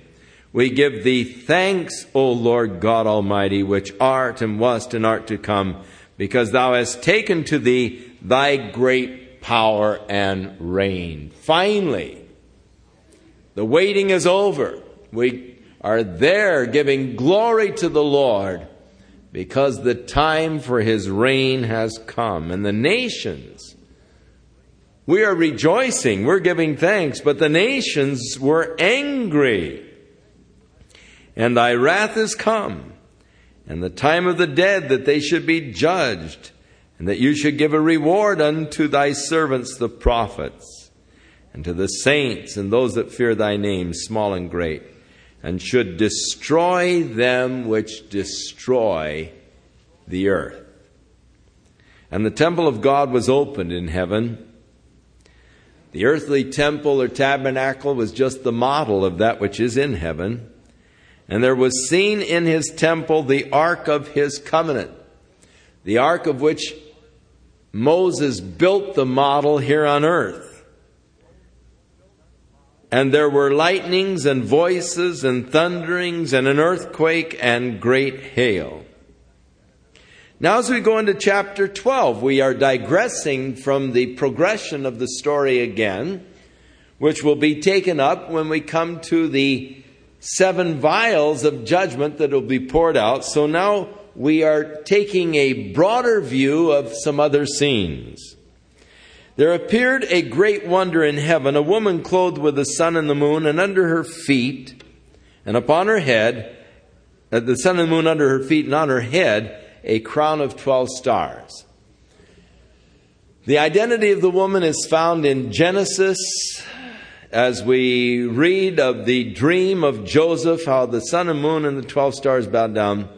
We give thee thanks, O Lord God Almighty, which art and wast and art to come, because thou hast taken to thee thy great power and reign. Finally, the waiting is over. We are there giving glory to the Lord because the time for his reign has come. And the nations, we are rejoicing, we're giving thanks, but the nations were angry. And thy wrath is come, and the time of the dead that they should be judged, and that you should give a reward unto thy servants the prophets and to the saints and those that fear thy name, small and great, and should destroy them which destroy the earth. And the temple of God was opened in heaven. The earthly temple or tabernacle was just the model of that which is in heaven. And there was seen in his temple the ark of his covenant, the ark of which Moses built the model here on earth. And there were lightnings and voices and thunderings and an earthquake and great hail. Now, as we go into chapter 12, we are digressing from the progression of the story again, which will be taken up when we come to the seven vials of judgment that will be poured out. So now we are taking a broader view of some other scenes. There appeared a great wonder in heaven, a woman clothed with the sun and the moon, and under her feet, and upon her head, uh, the sun and the moon under her feet, and on her head, a crown of 12 stars. The identity of the woman is found in Genesis as we read of the dream of Joseph, how the sun and moon and the 12 stars bowed down,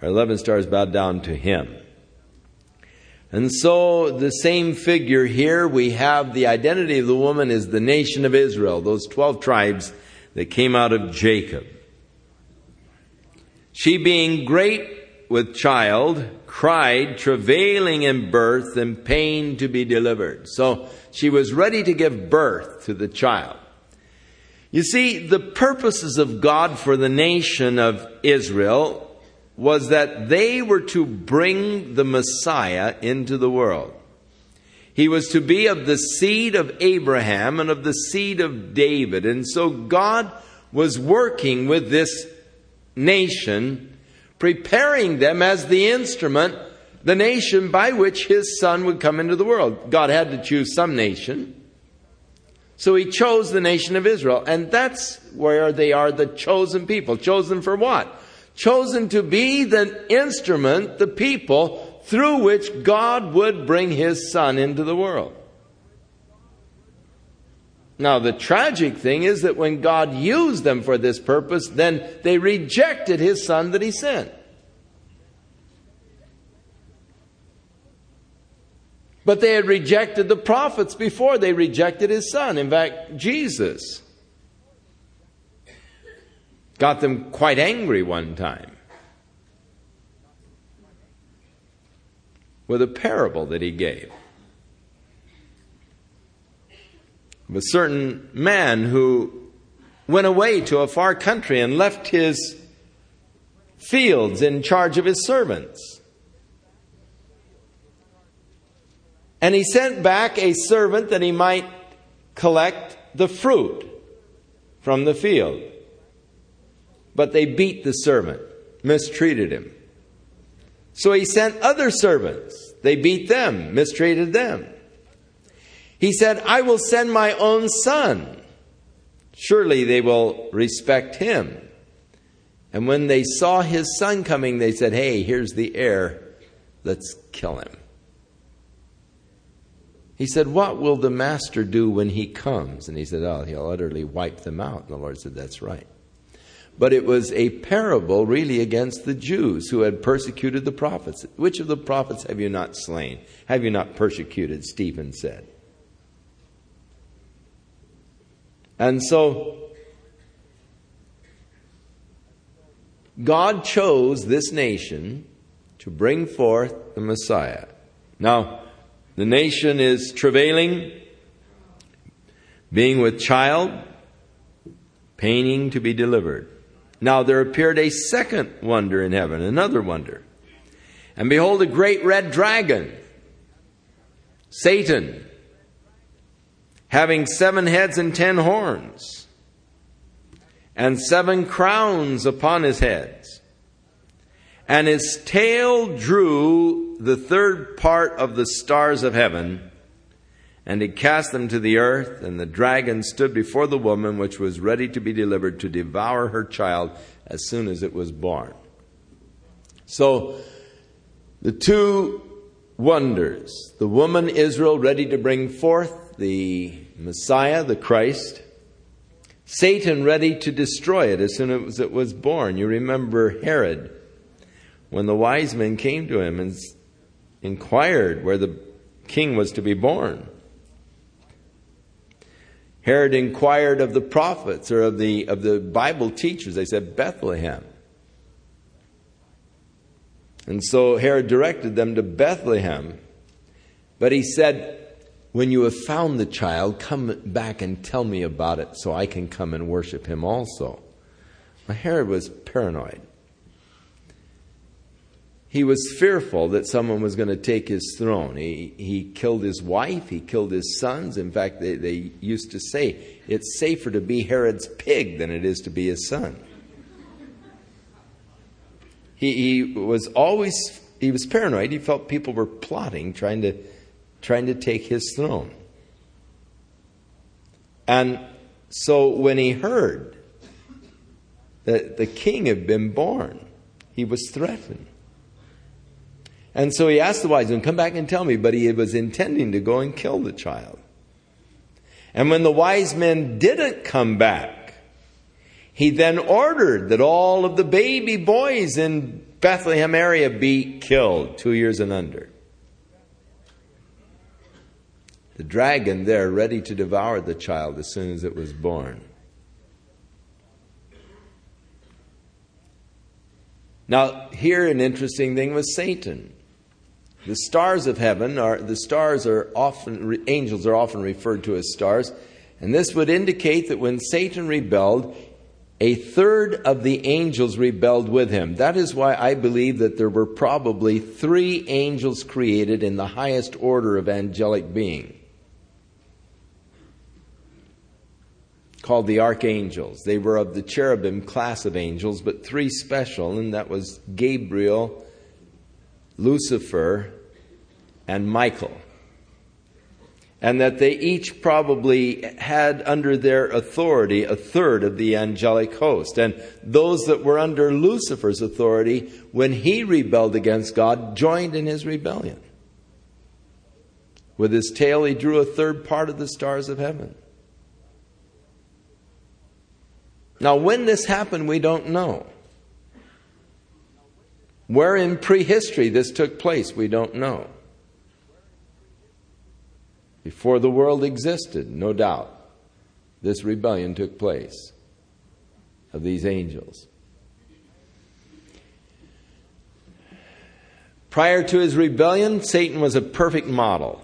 or 11 stars bowed down to him. And so, the same figure here, we have the identity of the woman is the nation of Israel, those 12 tribes that came out of Jacob. She, being great with child, cried, travailing in birth and pain to be delivered. So, she was ready to give birth to the child. You see, the purposes of God for the nation of Israel was that they were to bring the Messiah into the world. He was to be of the seed of Abraham and of the seed of David. And so God was working with this nation, preparing them as the instrument, the nation by which his son would come into the world. God had to choose some nation. So he chose the nation of Israel. And that's where they are the chosen people. Chosen for what? Chosen to be the instrument, the people through which God would bring his son into the world. Now, the tragic thing is that when God used them for this purpose, then they rejected his son that he sent. But they had rejected the prophets before they rejected his son. In fact, Jesus got them quite angry one time with a parable that he gave of a certain man who went away to a far country and left his fields in charge of his servants. And he sent back a servant that he might collect the fruit from the field. But they beat the servant, mistreated him. So he sent other servants. They beat them, mistreated them. He said, I will send my own son. Surely they will respect him. And when they saw his son coming, they said, Hey, here's the heir. Let's kill him. He said, What will the master do when he comes? And he said, Oh, he'll utterly wipe them out. And the Lord said, That's right. But it was a parable really against the Jews who had persecuted the prophets. Which of the prophets have you not slain? Have you not persecuted? Stephen said. And so, God chose this nation to bring forth the Messiah. Now, the nation is travailing, being with child, paining to be delivered. Now there appeared a second wonder in heaven, another wonder. And behold, a great red dragon, Satan, having seven heads and ten horns, and seven crowns upon his heads. And his tail drew the third part of the stars of heaven, and he cast them to the earth, and the dragon stood before the woman which was ready to be delivered to devour her child as soon as it was born. So, the two wonders the woman Israel ready to bring forth the Messiah, the Christ, Satan ready to destroy it as soon as it was born. You remember Herod when the wise men came to him and inquired where the king was to be born. Herod inquired of the prophets or of the, of the Bible teachers. They said, Bethlehem. And so Herod directed them to Bethlehem. But he said, When you have found the child, come back and tell me about it so I can come and worship him also. Now, Herod was paranoid he was fearful that someone was going to take his throne. He, he killed his wife, he killed his sons. In fact, they, they used to say it's safer to be Herod's pig than it is to be his son. He, he was always he was paranoid. He felt people were plotting, trying to trying to take his throne. And so when he heard that the king had been born, he was threatened. And so he asked the wise men, Come back and tell me. But he was intending to go and kill the child. And when the wise men didn't come back, he then ordered that all of the baby boys in Bethlehem area be killed, two years and under. The dragon there ready to devour the child as soon as it was born. Now, here an interesting thing was Satan. The stars of heaven are the stars are often angels are often referred to as stars, and this would indicate that when Satan rebelled, a third of the angels rebelled with him. That is why I believe that there were probably three angels created in the highest order of angelic being. Called the archangels. They were of the cherubim class of angels, but three special, and that was Gabriel, Lucifer, and Michael. And that they each probably had under their authority a third of the angelic host. And those that were under Lucifer's authority, when he rebelled against God, joined in his rebellion. With his tail, he drew a third part of the stars of heaven. Now, when this happened, we don't know. Where in prehistory this took place, we don't know. Before the world existed, no doubt, this rebellion took place of these angels. Prior to his rebellion, Satan was a perfect model.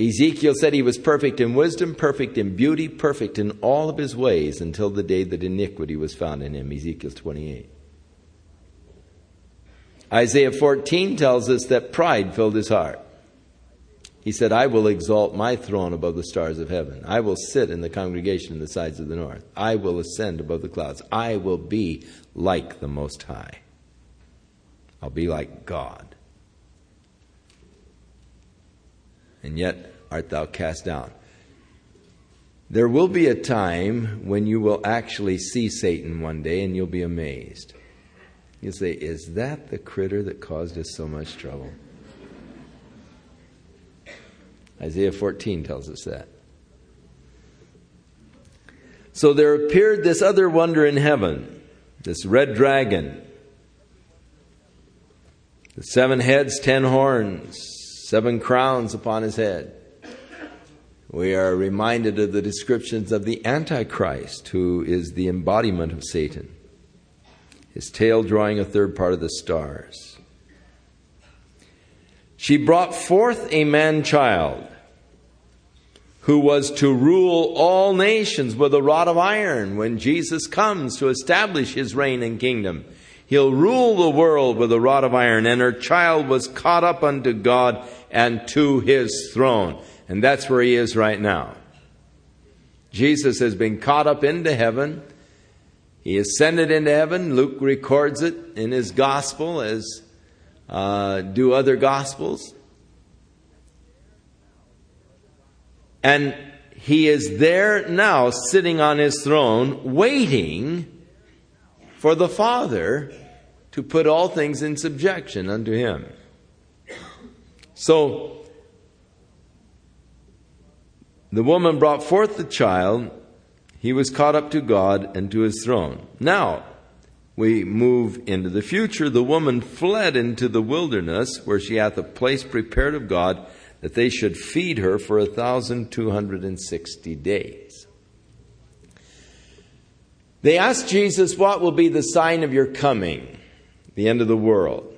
Ezekiel said he was perfect in wisdom, perfect in beauty, perfect in all of his ways until the day that iniquity was found in him. Ezekiel 28. Isaiah 14 tells us that pride filled his heart. He said, I will exalt my throne above the stars of heaven. I will sit in the congregation in the sides of the north. I will ascend above the clouds. I will be like the Most High. I'll be like God. And yet art thou cast down. There will be a time when you will actually see Satan one day and you'll be amazed. You'll say, Is that the critter that caused us so much trouble? Isaiah 14 tells us that. So there appeared this other wonder in heaven, this red dragon. The seven heads, ten horns, seven crowns upon his head. We are reminded of the descriptions of the Antichrist, who is the embodiment of Satan, his tail drawing a third part of the stars. She brought forth a man child who was to rule all nations with a rod of iron when Jesus comes to establish his reign and kingdom. He'll rule the world with a rod of iron, and her child was caught up unto God and to his throne. And that's where he is right now. Jesus has been caught up into heaven. He ascended into heaven. Luke records it in his gospel, as uh, do other gospels. And he is there now, sitting on his throne, waiting for the Father to put all things in subjection unto him. So, the woman brought forth the child. He was caught up to God and to his throne. Now, we move into the future. The woman fled into the wilderness where she hath a place prepared of God that they should feed her for a 1,260 days. They asked Jesus, What will be the sign of your coming, the end of the world?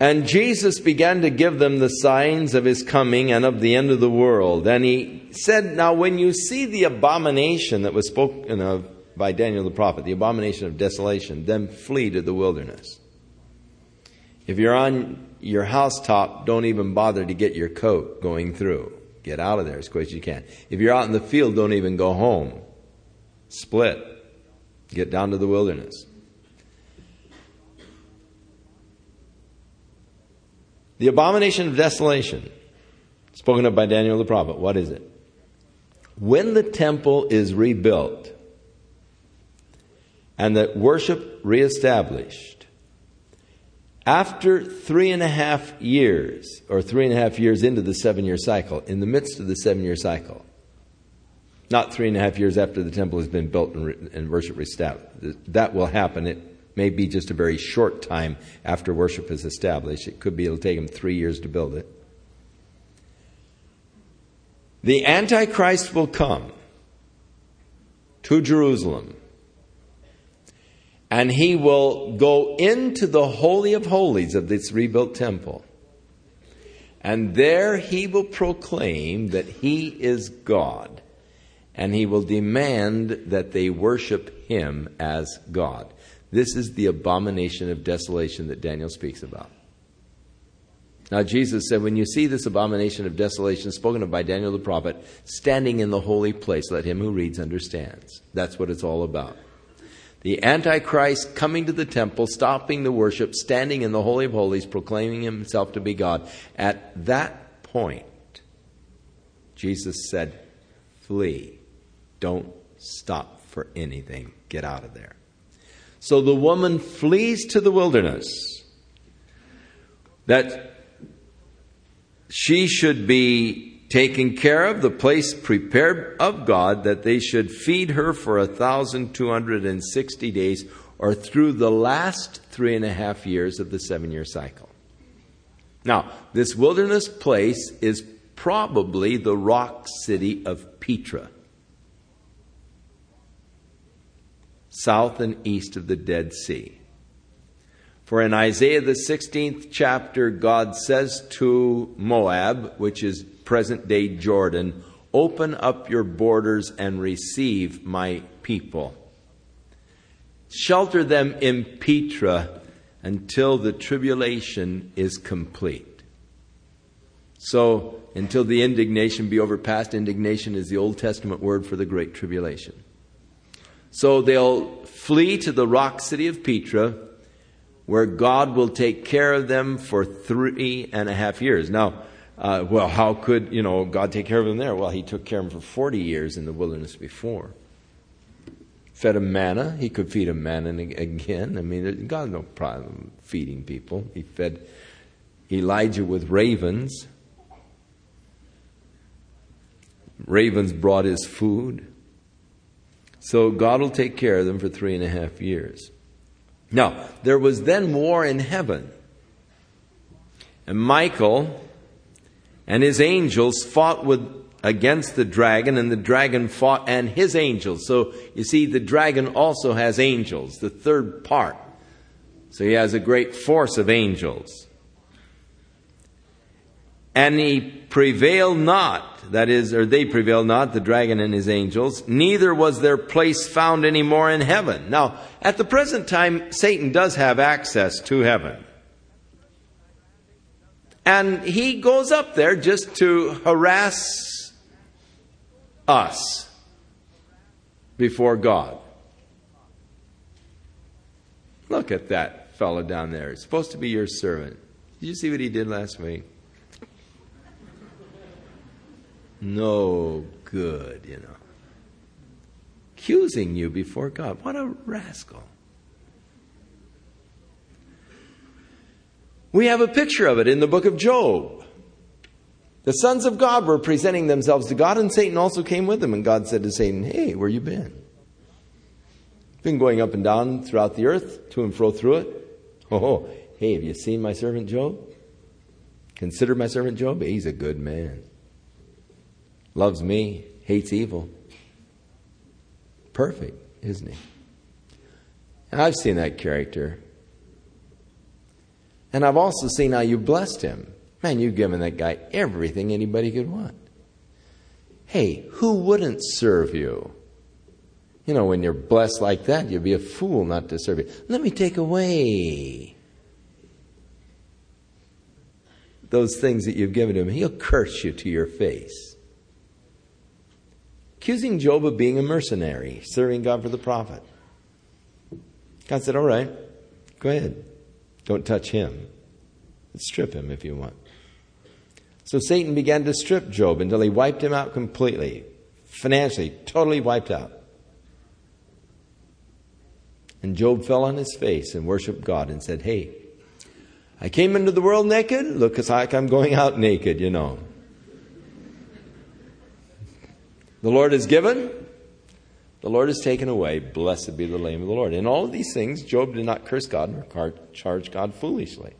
And Jesus began to give them the signs of his coming and of the end of the world. And he said, Now, when you see the abomination that was spoken of by Daniel the prophet, the abomination of desolation, then flee to the wilderness. If you're on your housetop, don't even bother to get your coat going through. Get out of there as quick as you can. If you're out in the field, don't even go home. Split. Get down to the wilderness. The abomination of desolation, spoken of by Daniel the prophet, what is it? When the temple is rebuilt and that worship reestablished, after three and a half years, or three and a half years into the seven year cycle, in the midst of the seven year cycle, not three and a half years after the temple has been built and, re- and worship reestablished, that will happen. It may be just a very short time after worship is established. It could be it'll take them three years to build it. The Antichrist will come to Jerusalem and he will go into the Holy of Holies of this rebuilt temple. And there he will proclaim that he is God. And he will demand that they worship him as God. This is the abomination of desolation that Daniel speaks about. Now, Jesus said, When you see this abomination of desolation spoken of by Daniel the prophet standing in the holy place, let him who reads understands. That's what it's all about the Antichrist coming to the temple, stopping the worship, standing in the Holy of Holies, proclaiming himself to be God. At that point, Jesus said, Flee. Don't stop for anything. Get out of there. So the woman flees to the wilderness. That she should be taken care of, the place prepared of God, that they should feed her for a thousand two hundred and sixty days, or through the last three and a half years of the seven year cycle. Now, this wilderness place is probably the rock city of Petra, south and east of the Dead Sea. For in Isaiah the 16th chapter, God says to Moab, which is present day Jordan, open up your borders and receive my people. Shelter them in Petra until the tribulation is complete. So, until the indignation be overpassed, indignation is the Old Testament word for the Great Tribulation. So they'll flee to the rock city of Petra, where God will take care of them for three and a half years. Now, Uh, well, how could, you know, God take care of them there? Well, he took care of them for 40 years in the wilderness before. Fed him manna. He could feed him manna again. I mean, God no problem feeding people. He fed Elijah with ravens. Ravens brought his food. So God will take care of them for three and a half years. Now, there was then war in heaven. And Michael and his angels fought with against the dragon, and the dragon fought and his angels. So you see, the dragon also has angels, the third part. So he has a great force of angels. And he prevailed not, that is, or they prevailed not, the dragon and his angels, neither was their place found any more in heaven. Now, at the present time, Satan does have access to heaven. And he goes up there just to harass us before God. Look at that fellow down there. He's supposed to be your servant. Did you see what he did last week? No good, you know. Accusing you before God. What a rascal. We have a picture of it in the book of Job. The sons of God were presenting themselves to God, and Satan also came with them. And God said to Satan, Hey, where you been? Been going up and down throughout the earth, to and fro through it. Oh, oh hey, have you seen my servant Job? Consider my servant Job. He's a good man. Loves me, hates evil. Perfect, isn't he? And I've seen that character and I've also seen how you blessed him. Man, you've given that guy everything anybody could want. Hey, who wouldn't serve you? You know, when you're blessed like that, you'd be a fool not to serve you. Let me take away those things that you've given him. He'll curse you to your face. Accusing Job of being a mercenary, serving God for the profit. God said, All right, go ahead. Don't touch him. Strip him if you want. So Satan began to strip Job until he wiped him out completely, financially, totally wiped out. And Job fell on his face and worshiped God and said, Hey, I came into the world naked. Look like I'm going out naked, you know. The Lord has given, the Lord has taken away. Blessed be the name of the Lord. In all of these things, Job did not curse God nor charge God foolishly.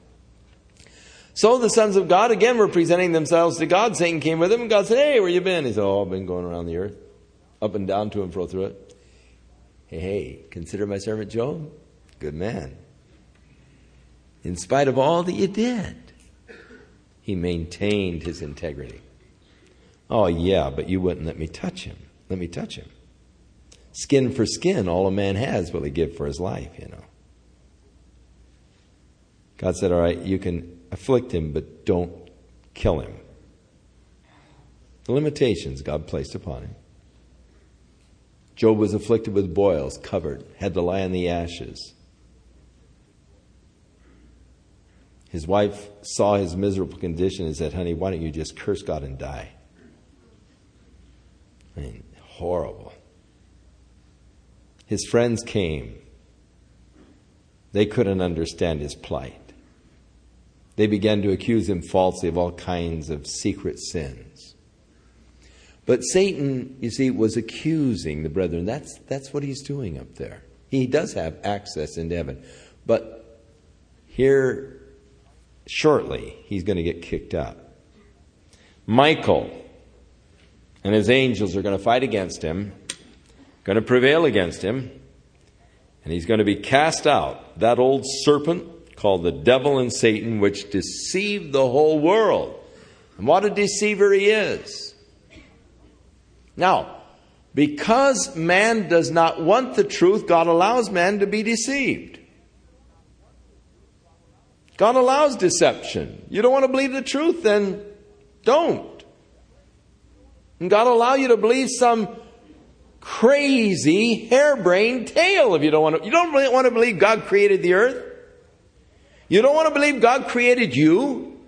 So the sons of God again were presenting themselves to God. Satan came with them, and God said, Hey, where you been? He said, Oh, I've been going around the earth, up and down to and fro through it. Hey, hey, consider my servant Job. Good man. In spite of all that you did, he maintained his integrity. Oh, yeah, but you wouldn't let me touch him. Let me touch him. Skin for skin, all a man has will he give for his life, you know. God said, All right, you can afflict him, but don't kill him. The limitations God placed upon him. Job was afflicted with boils, covered, had to lie in the ashes. His wife saw his miserable condition and said, Honey, why don't you just curse God and die? Mean, horrible. His friends came. They couldn't understand his plight. They began to accuse him falsely of all kinds of secret sins. But Satan, you see, was accusing the brethren. That's, that's what he's doing up there. He does have access into heaven. But here, shortly, he's going to get kicked out. Michael and his angels are going to fight against him going to prevail against him, and he's going to be cast out. That old serpent called the devil and Satan, which deceived the whole world. And what a deceiver he is. Now, because man does not want the truth, God allows man to be deceived. God allows deception. You don't want to believe the truth, then don't. And God will allow you to believe some crazy, harebrained tale if you don't want to. You don't really want to believe God created the earth. You don't want to believe God created you.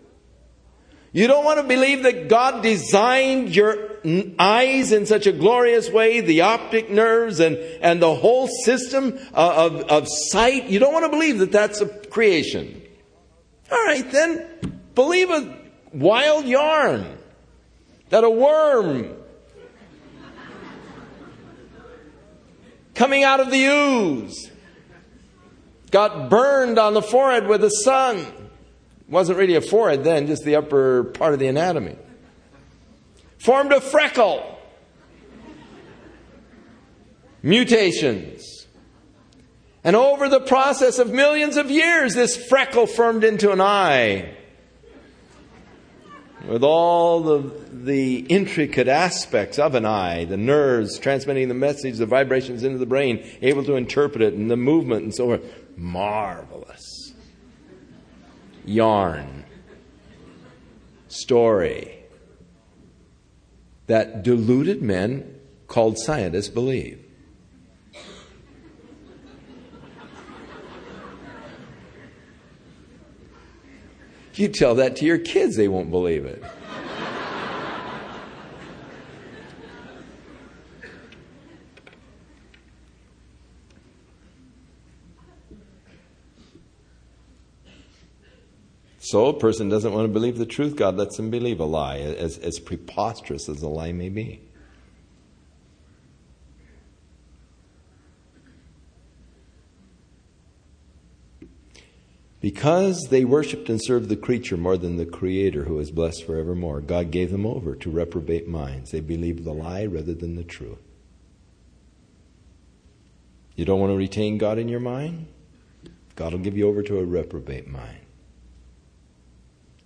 You don't want to believe that God designed your eyes in such a glorious way, the optic nerves and, and the whole system of, of, of sight. You don't want to believe that that's a creation. All right, then believe a wild yarn that a worm coming out of the ooze got burned on the forehead with the sun It wasn't really a forehead then, just the upper part of the anatomy. Formed a freckle. Mutations. And over the process of millions of years, this freckle formed into an eye. With all the, the intricate aspects of an eye, the nerves transmitting the message, the vibrations into the brain, able to interpret it, and the movement and so forth. Marvelous yarn, story that deluded men called scientists believe. You tell that to your kids, they won't believe it. So a person doesn't want to believe the truth, God lets him believe a lie, as, as preposterous as a lie may be. Because they worshipped and served the creature more than the Creator who is blessed forevermore, God gave them over to reprobate minds. They believed the lie rather than the truth. You don't want to retain God in your mind? God will give you over to a reprobate mind.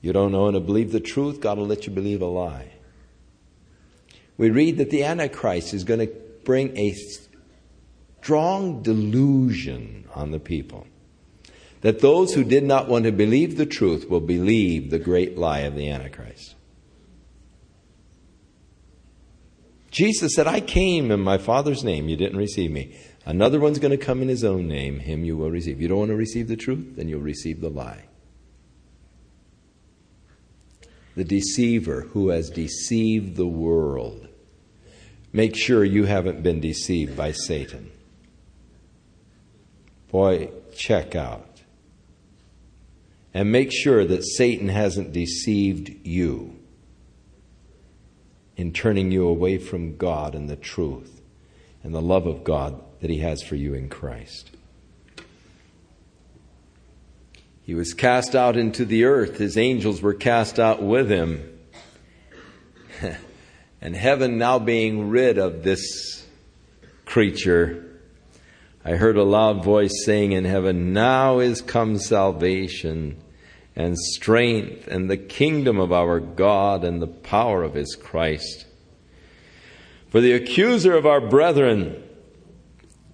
You don't and to believe the truth, God will let you believe a lie. We read that the Antichrist is going to bring a strong delusion on the people. That those who did not want to believe the truth will believe the great lie of the Antichrist. Jesus said, I came in my Father's name, you didn't receive me. Another one's going to come in his own name, him you will receive. You don't want to receive the truth, then you'll receive the lie the deceiver who has deceived the world. Make sure you haven't been deceived by Satan. Boy, check out. And make sure that Satan hasn't deceived you in turning you away from God and the truth and the love of God that He has for you in Christ. He was cast out into the earth. His angels were cast out with him. and heaven now being rid of this creature, I heard a loud voice saying in heaven, Now is come salvation and strength and the kingdom of our God and the power of his Christ. For the accuser of our brethren,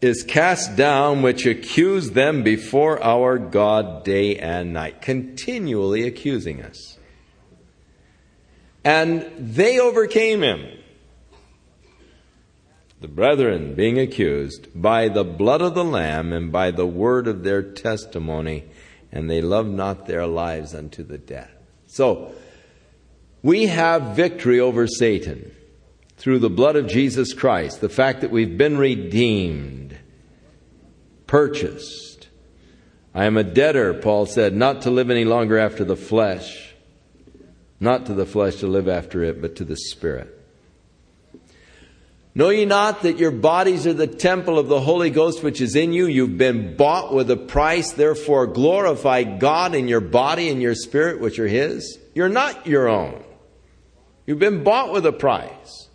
is cast down, which accused them before our God day and night, continually accusing us. And they overcame him, the brethren being accused, by the blood of the Lamb and by the word of their testimony, and they love not their lives unto the death. So, we have victory over Satan through the blood of Jesus Christ, the fact that we've been redeemed, purchased. I am a debtor, Paul said, not to live any longer after the flesh, not to the flesh to live after it, but to the Spirit. Know ye not that your bodies are the temple of the Holy Ghost which is in you? You've been bought with a price, therefore glorify God in your body and your spirit, which are His. You're not your own. You've been bought with a price.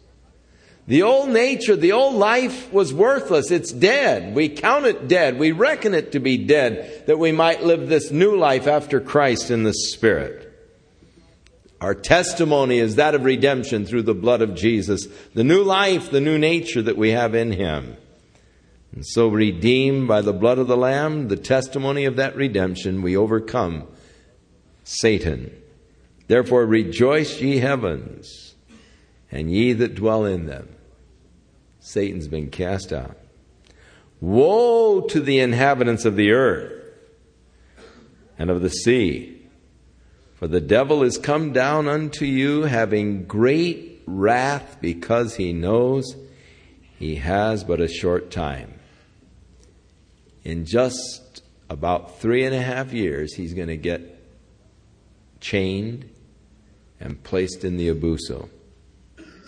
The old nature, the old life was worthless. It's dead. We count it dead. We reckon it to be dead that we might live this new life after Christ in the Spirit. Our testimony is that of redemption through the blood of Jesus, the new life, the new nature that we have in Him. And so, redeemed by the blood of the Lamb, the testimony of that redemption, we overcome Satan. Therefore, rejoice, ye heavens, and ye that dwell in them. Satan's been cast out. Woe to the inhabitants of the earth and of the sea, For the devil is come down unto you, having great wrath, because he knows he has but a short time. In just about three and a half years, he's going to get chained and placed in the abuso.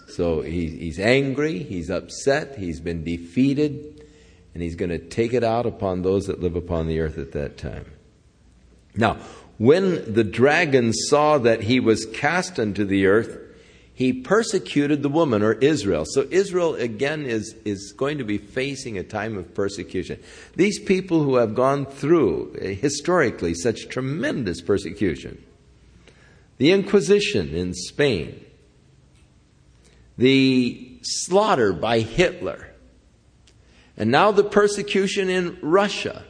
So he, he's angry, he's upset, he's been defeated, and he's going to take it out upon those that live upon the earth at that time. Now, when the dragon saw that he was cast into the earth, he persecuted the woman or Israel. So Israel again is, is going to be facing a time of persecution. These people who have gone through eh, historically such tremendous persecution. The Inquisition in Spain, the slaughter by Hitler, and now the persecution in Russia.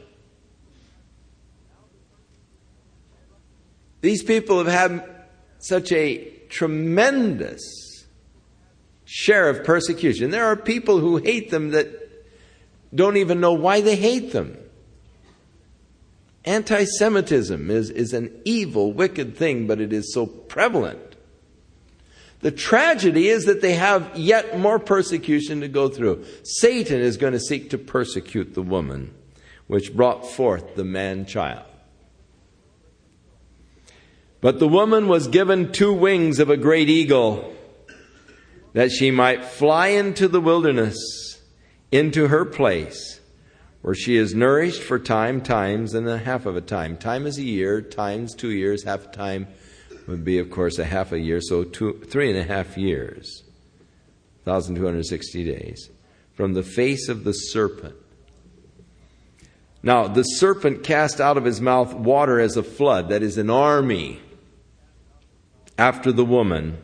These people have had such a tremendous share of persecution. There are people who hate them that don't even know why they hate them. Anti Semitism is, is an evil, wicked thing, but it is so prevalent. The tragedy is that they have yet more persecution to go through. Satan is going to seek to persecute the woman which brought forth the man child. But the woman was given two wings of a great eagle, that she might fly into the wilderness, into her place, where she is nourished for time, times, and a half of a time. Time is a year, times two years, half a time would be, of course, a half a year, so two, three and a half years, 1,260 days, from the face of the serpent. Now, the serpent cast out of his mouth water as a flood, that is an army after the woman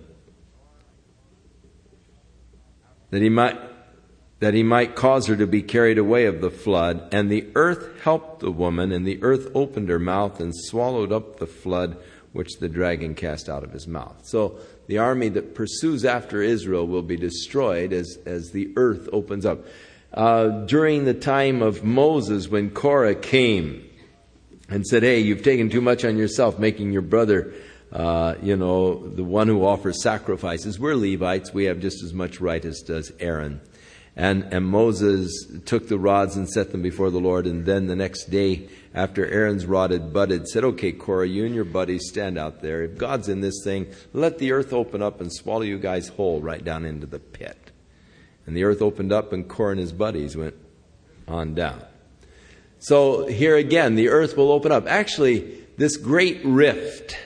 that he might that he might cause her to be carried away of the flood and the earth helped the woman and the earth opened her mouth and swallowed up the flood which the dragon cast out of his mouth so the army that pursues after Israel will be destroyed as, as the earth opens up. Uh, during the time of Moses, when Korah came and said, Hey, you've taken too much on yourself, making your brother uh, you know, the one who offers sacrifices. We're Levites. We have just as much right as does Aaron. And, and Moses took the rods and set them before the Lord. And then the next day, after Aaron's rod had budded, said, Okay, Korah, you and your buddies stand out there. If God's in this thing, let the earth open up and swallow you guys whole right down into the pit. And the earth opened up, and Korah and his buddies went on down. So here again, the earth will open up. Actually, this great rift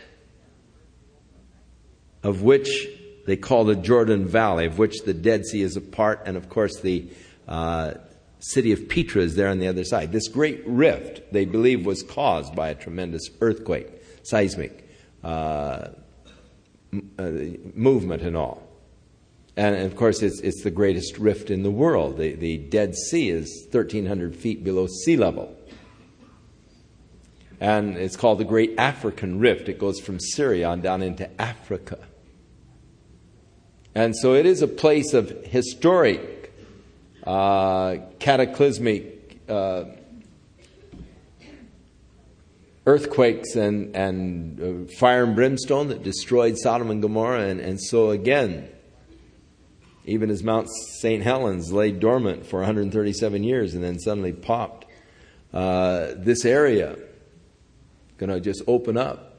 of which they call the Jordan Valley, of which the Dead Sea is a part, and of course the uh, city of Petra is there on the other side. This great rift, they believe, was caused by a tremendous earthquake, seismic uh, uh, movement, and all. And of course, it's, it's the greatest rift in the world. The, the Dead Sea is 1,300 feet below sea level. And it's called the Great African Rift. It goes from Syria on down into Africa. And so it is a place of historic, uh, cataclysmic uh, earthquakes and, and uh, fire and brimstone that destroyed Sodom and Gomorrah. And, and so, again, even as Mount St. Helens lay dormant for 137 years and then suddenly popped, uh, this area going to just open up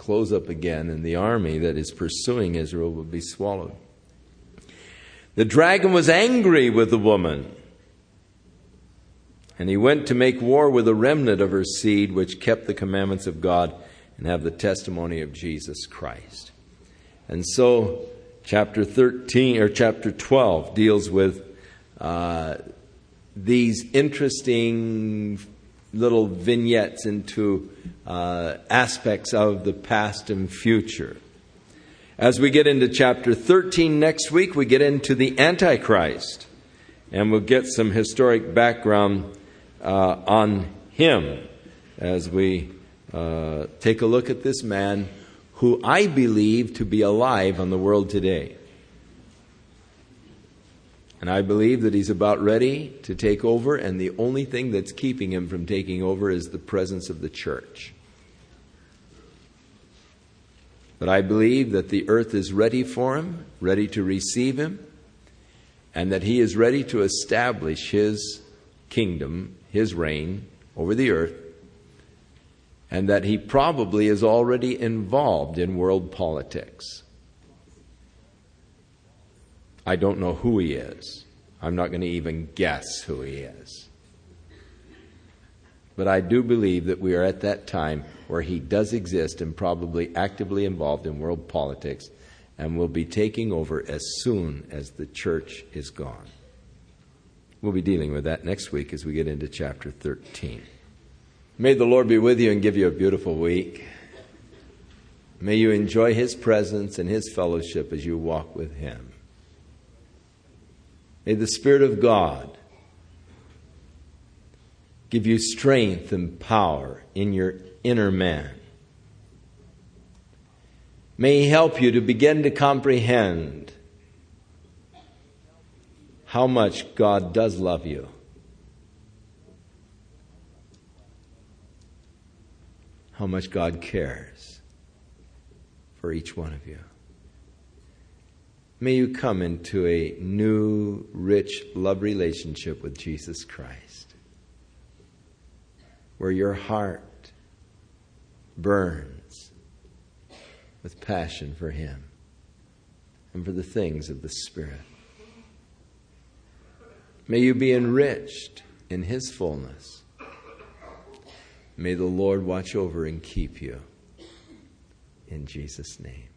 close up again, and the army that is pursuing Israel will be swallowed. The dragon was angry with the woman, and he went to make war with a remnant of her seed, which kept the commandments of God and have the testimony of Jesus Christ. And so, chapter 13 or chapter 12 deals with uh, these interesting little vignettes into uh, aspects of the past and future. As we get into chapter 13 next week, we get into the Antichrist, and we'll get some historic background uh, on him as we uh, take a look at this man who I believe to be alive on the world today. And I believe that he's about ready to take over, and the only thing that's keeping him from taking over is the presence of the church. But I believe that the earth is ready for him, ready to receive him, and that he is ready to establish his kingdom, his reign over the earth, and that he probably is already involved in world politics. I don't know who he is. I'm not going to even guess who he is. But I do believe that we are at that time where he does exist and probably actively involved in world politics and will be taking over as soon as the church is gone. We'll be dealing with that next week as we get into chapter 13. May the Lord be with you and give you a beautiful week. May you enjoy His presence and His fellowship as you walk with Him. May the Spirit of God give you strength and power in your inner man. May He help you to begin to comprehend how much God does love you. How much God cares for each one of you. May you come into a new, rich love relationship with Jesus Christ, where your heart burns with passion for Him and for the things of the Spirit. May you be enriched in His fullness. May the Lord watch over and keep you. In Jesus' name.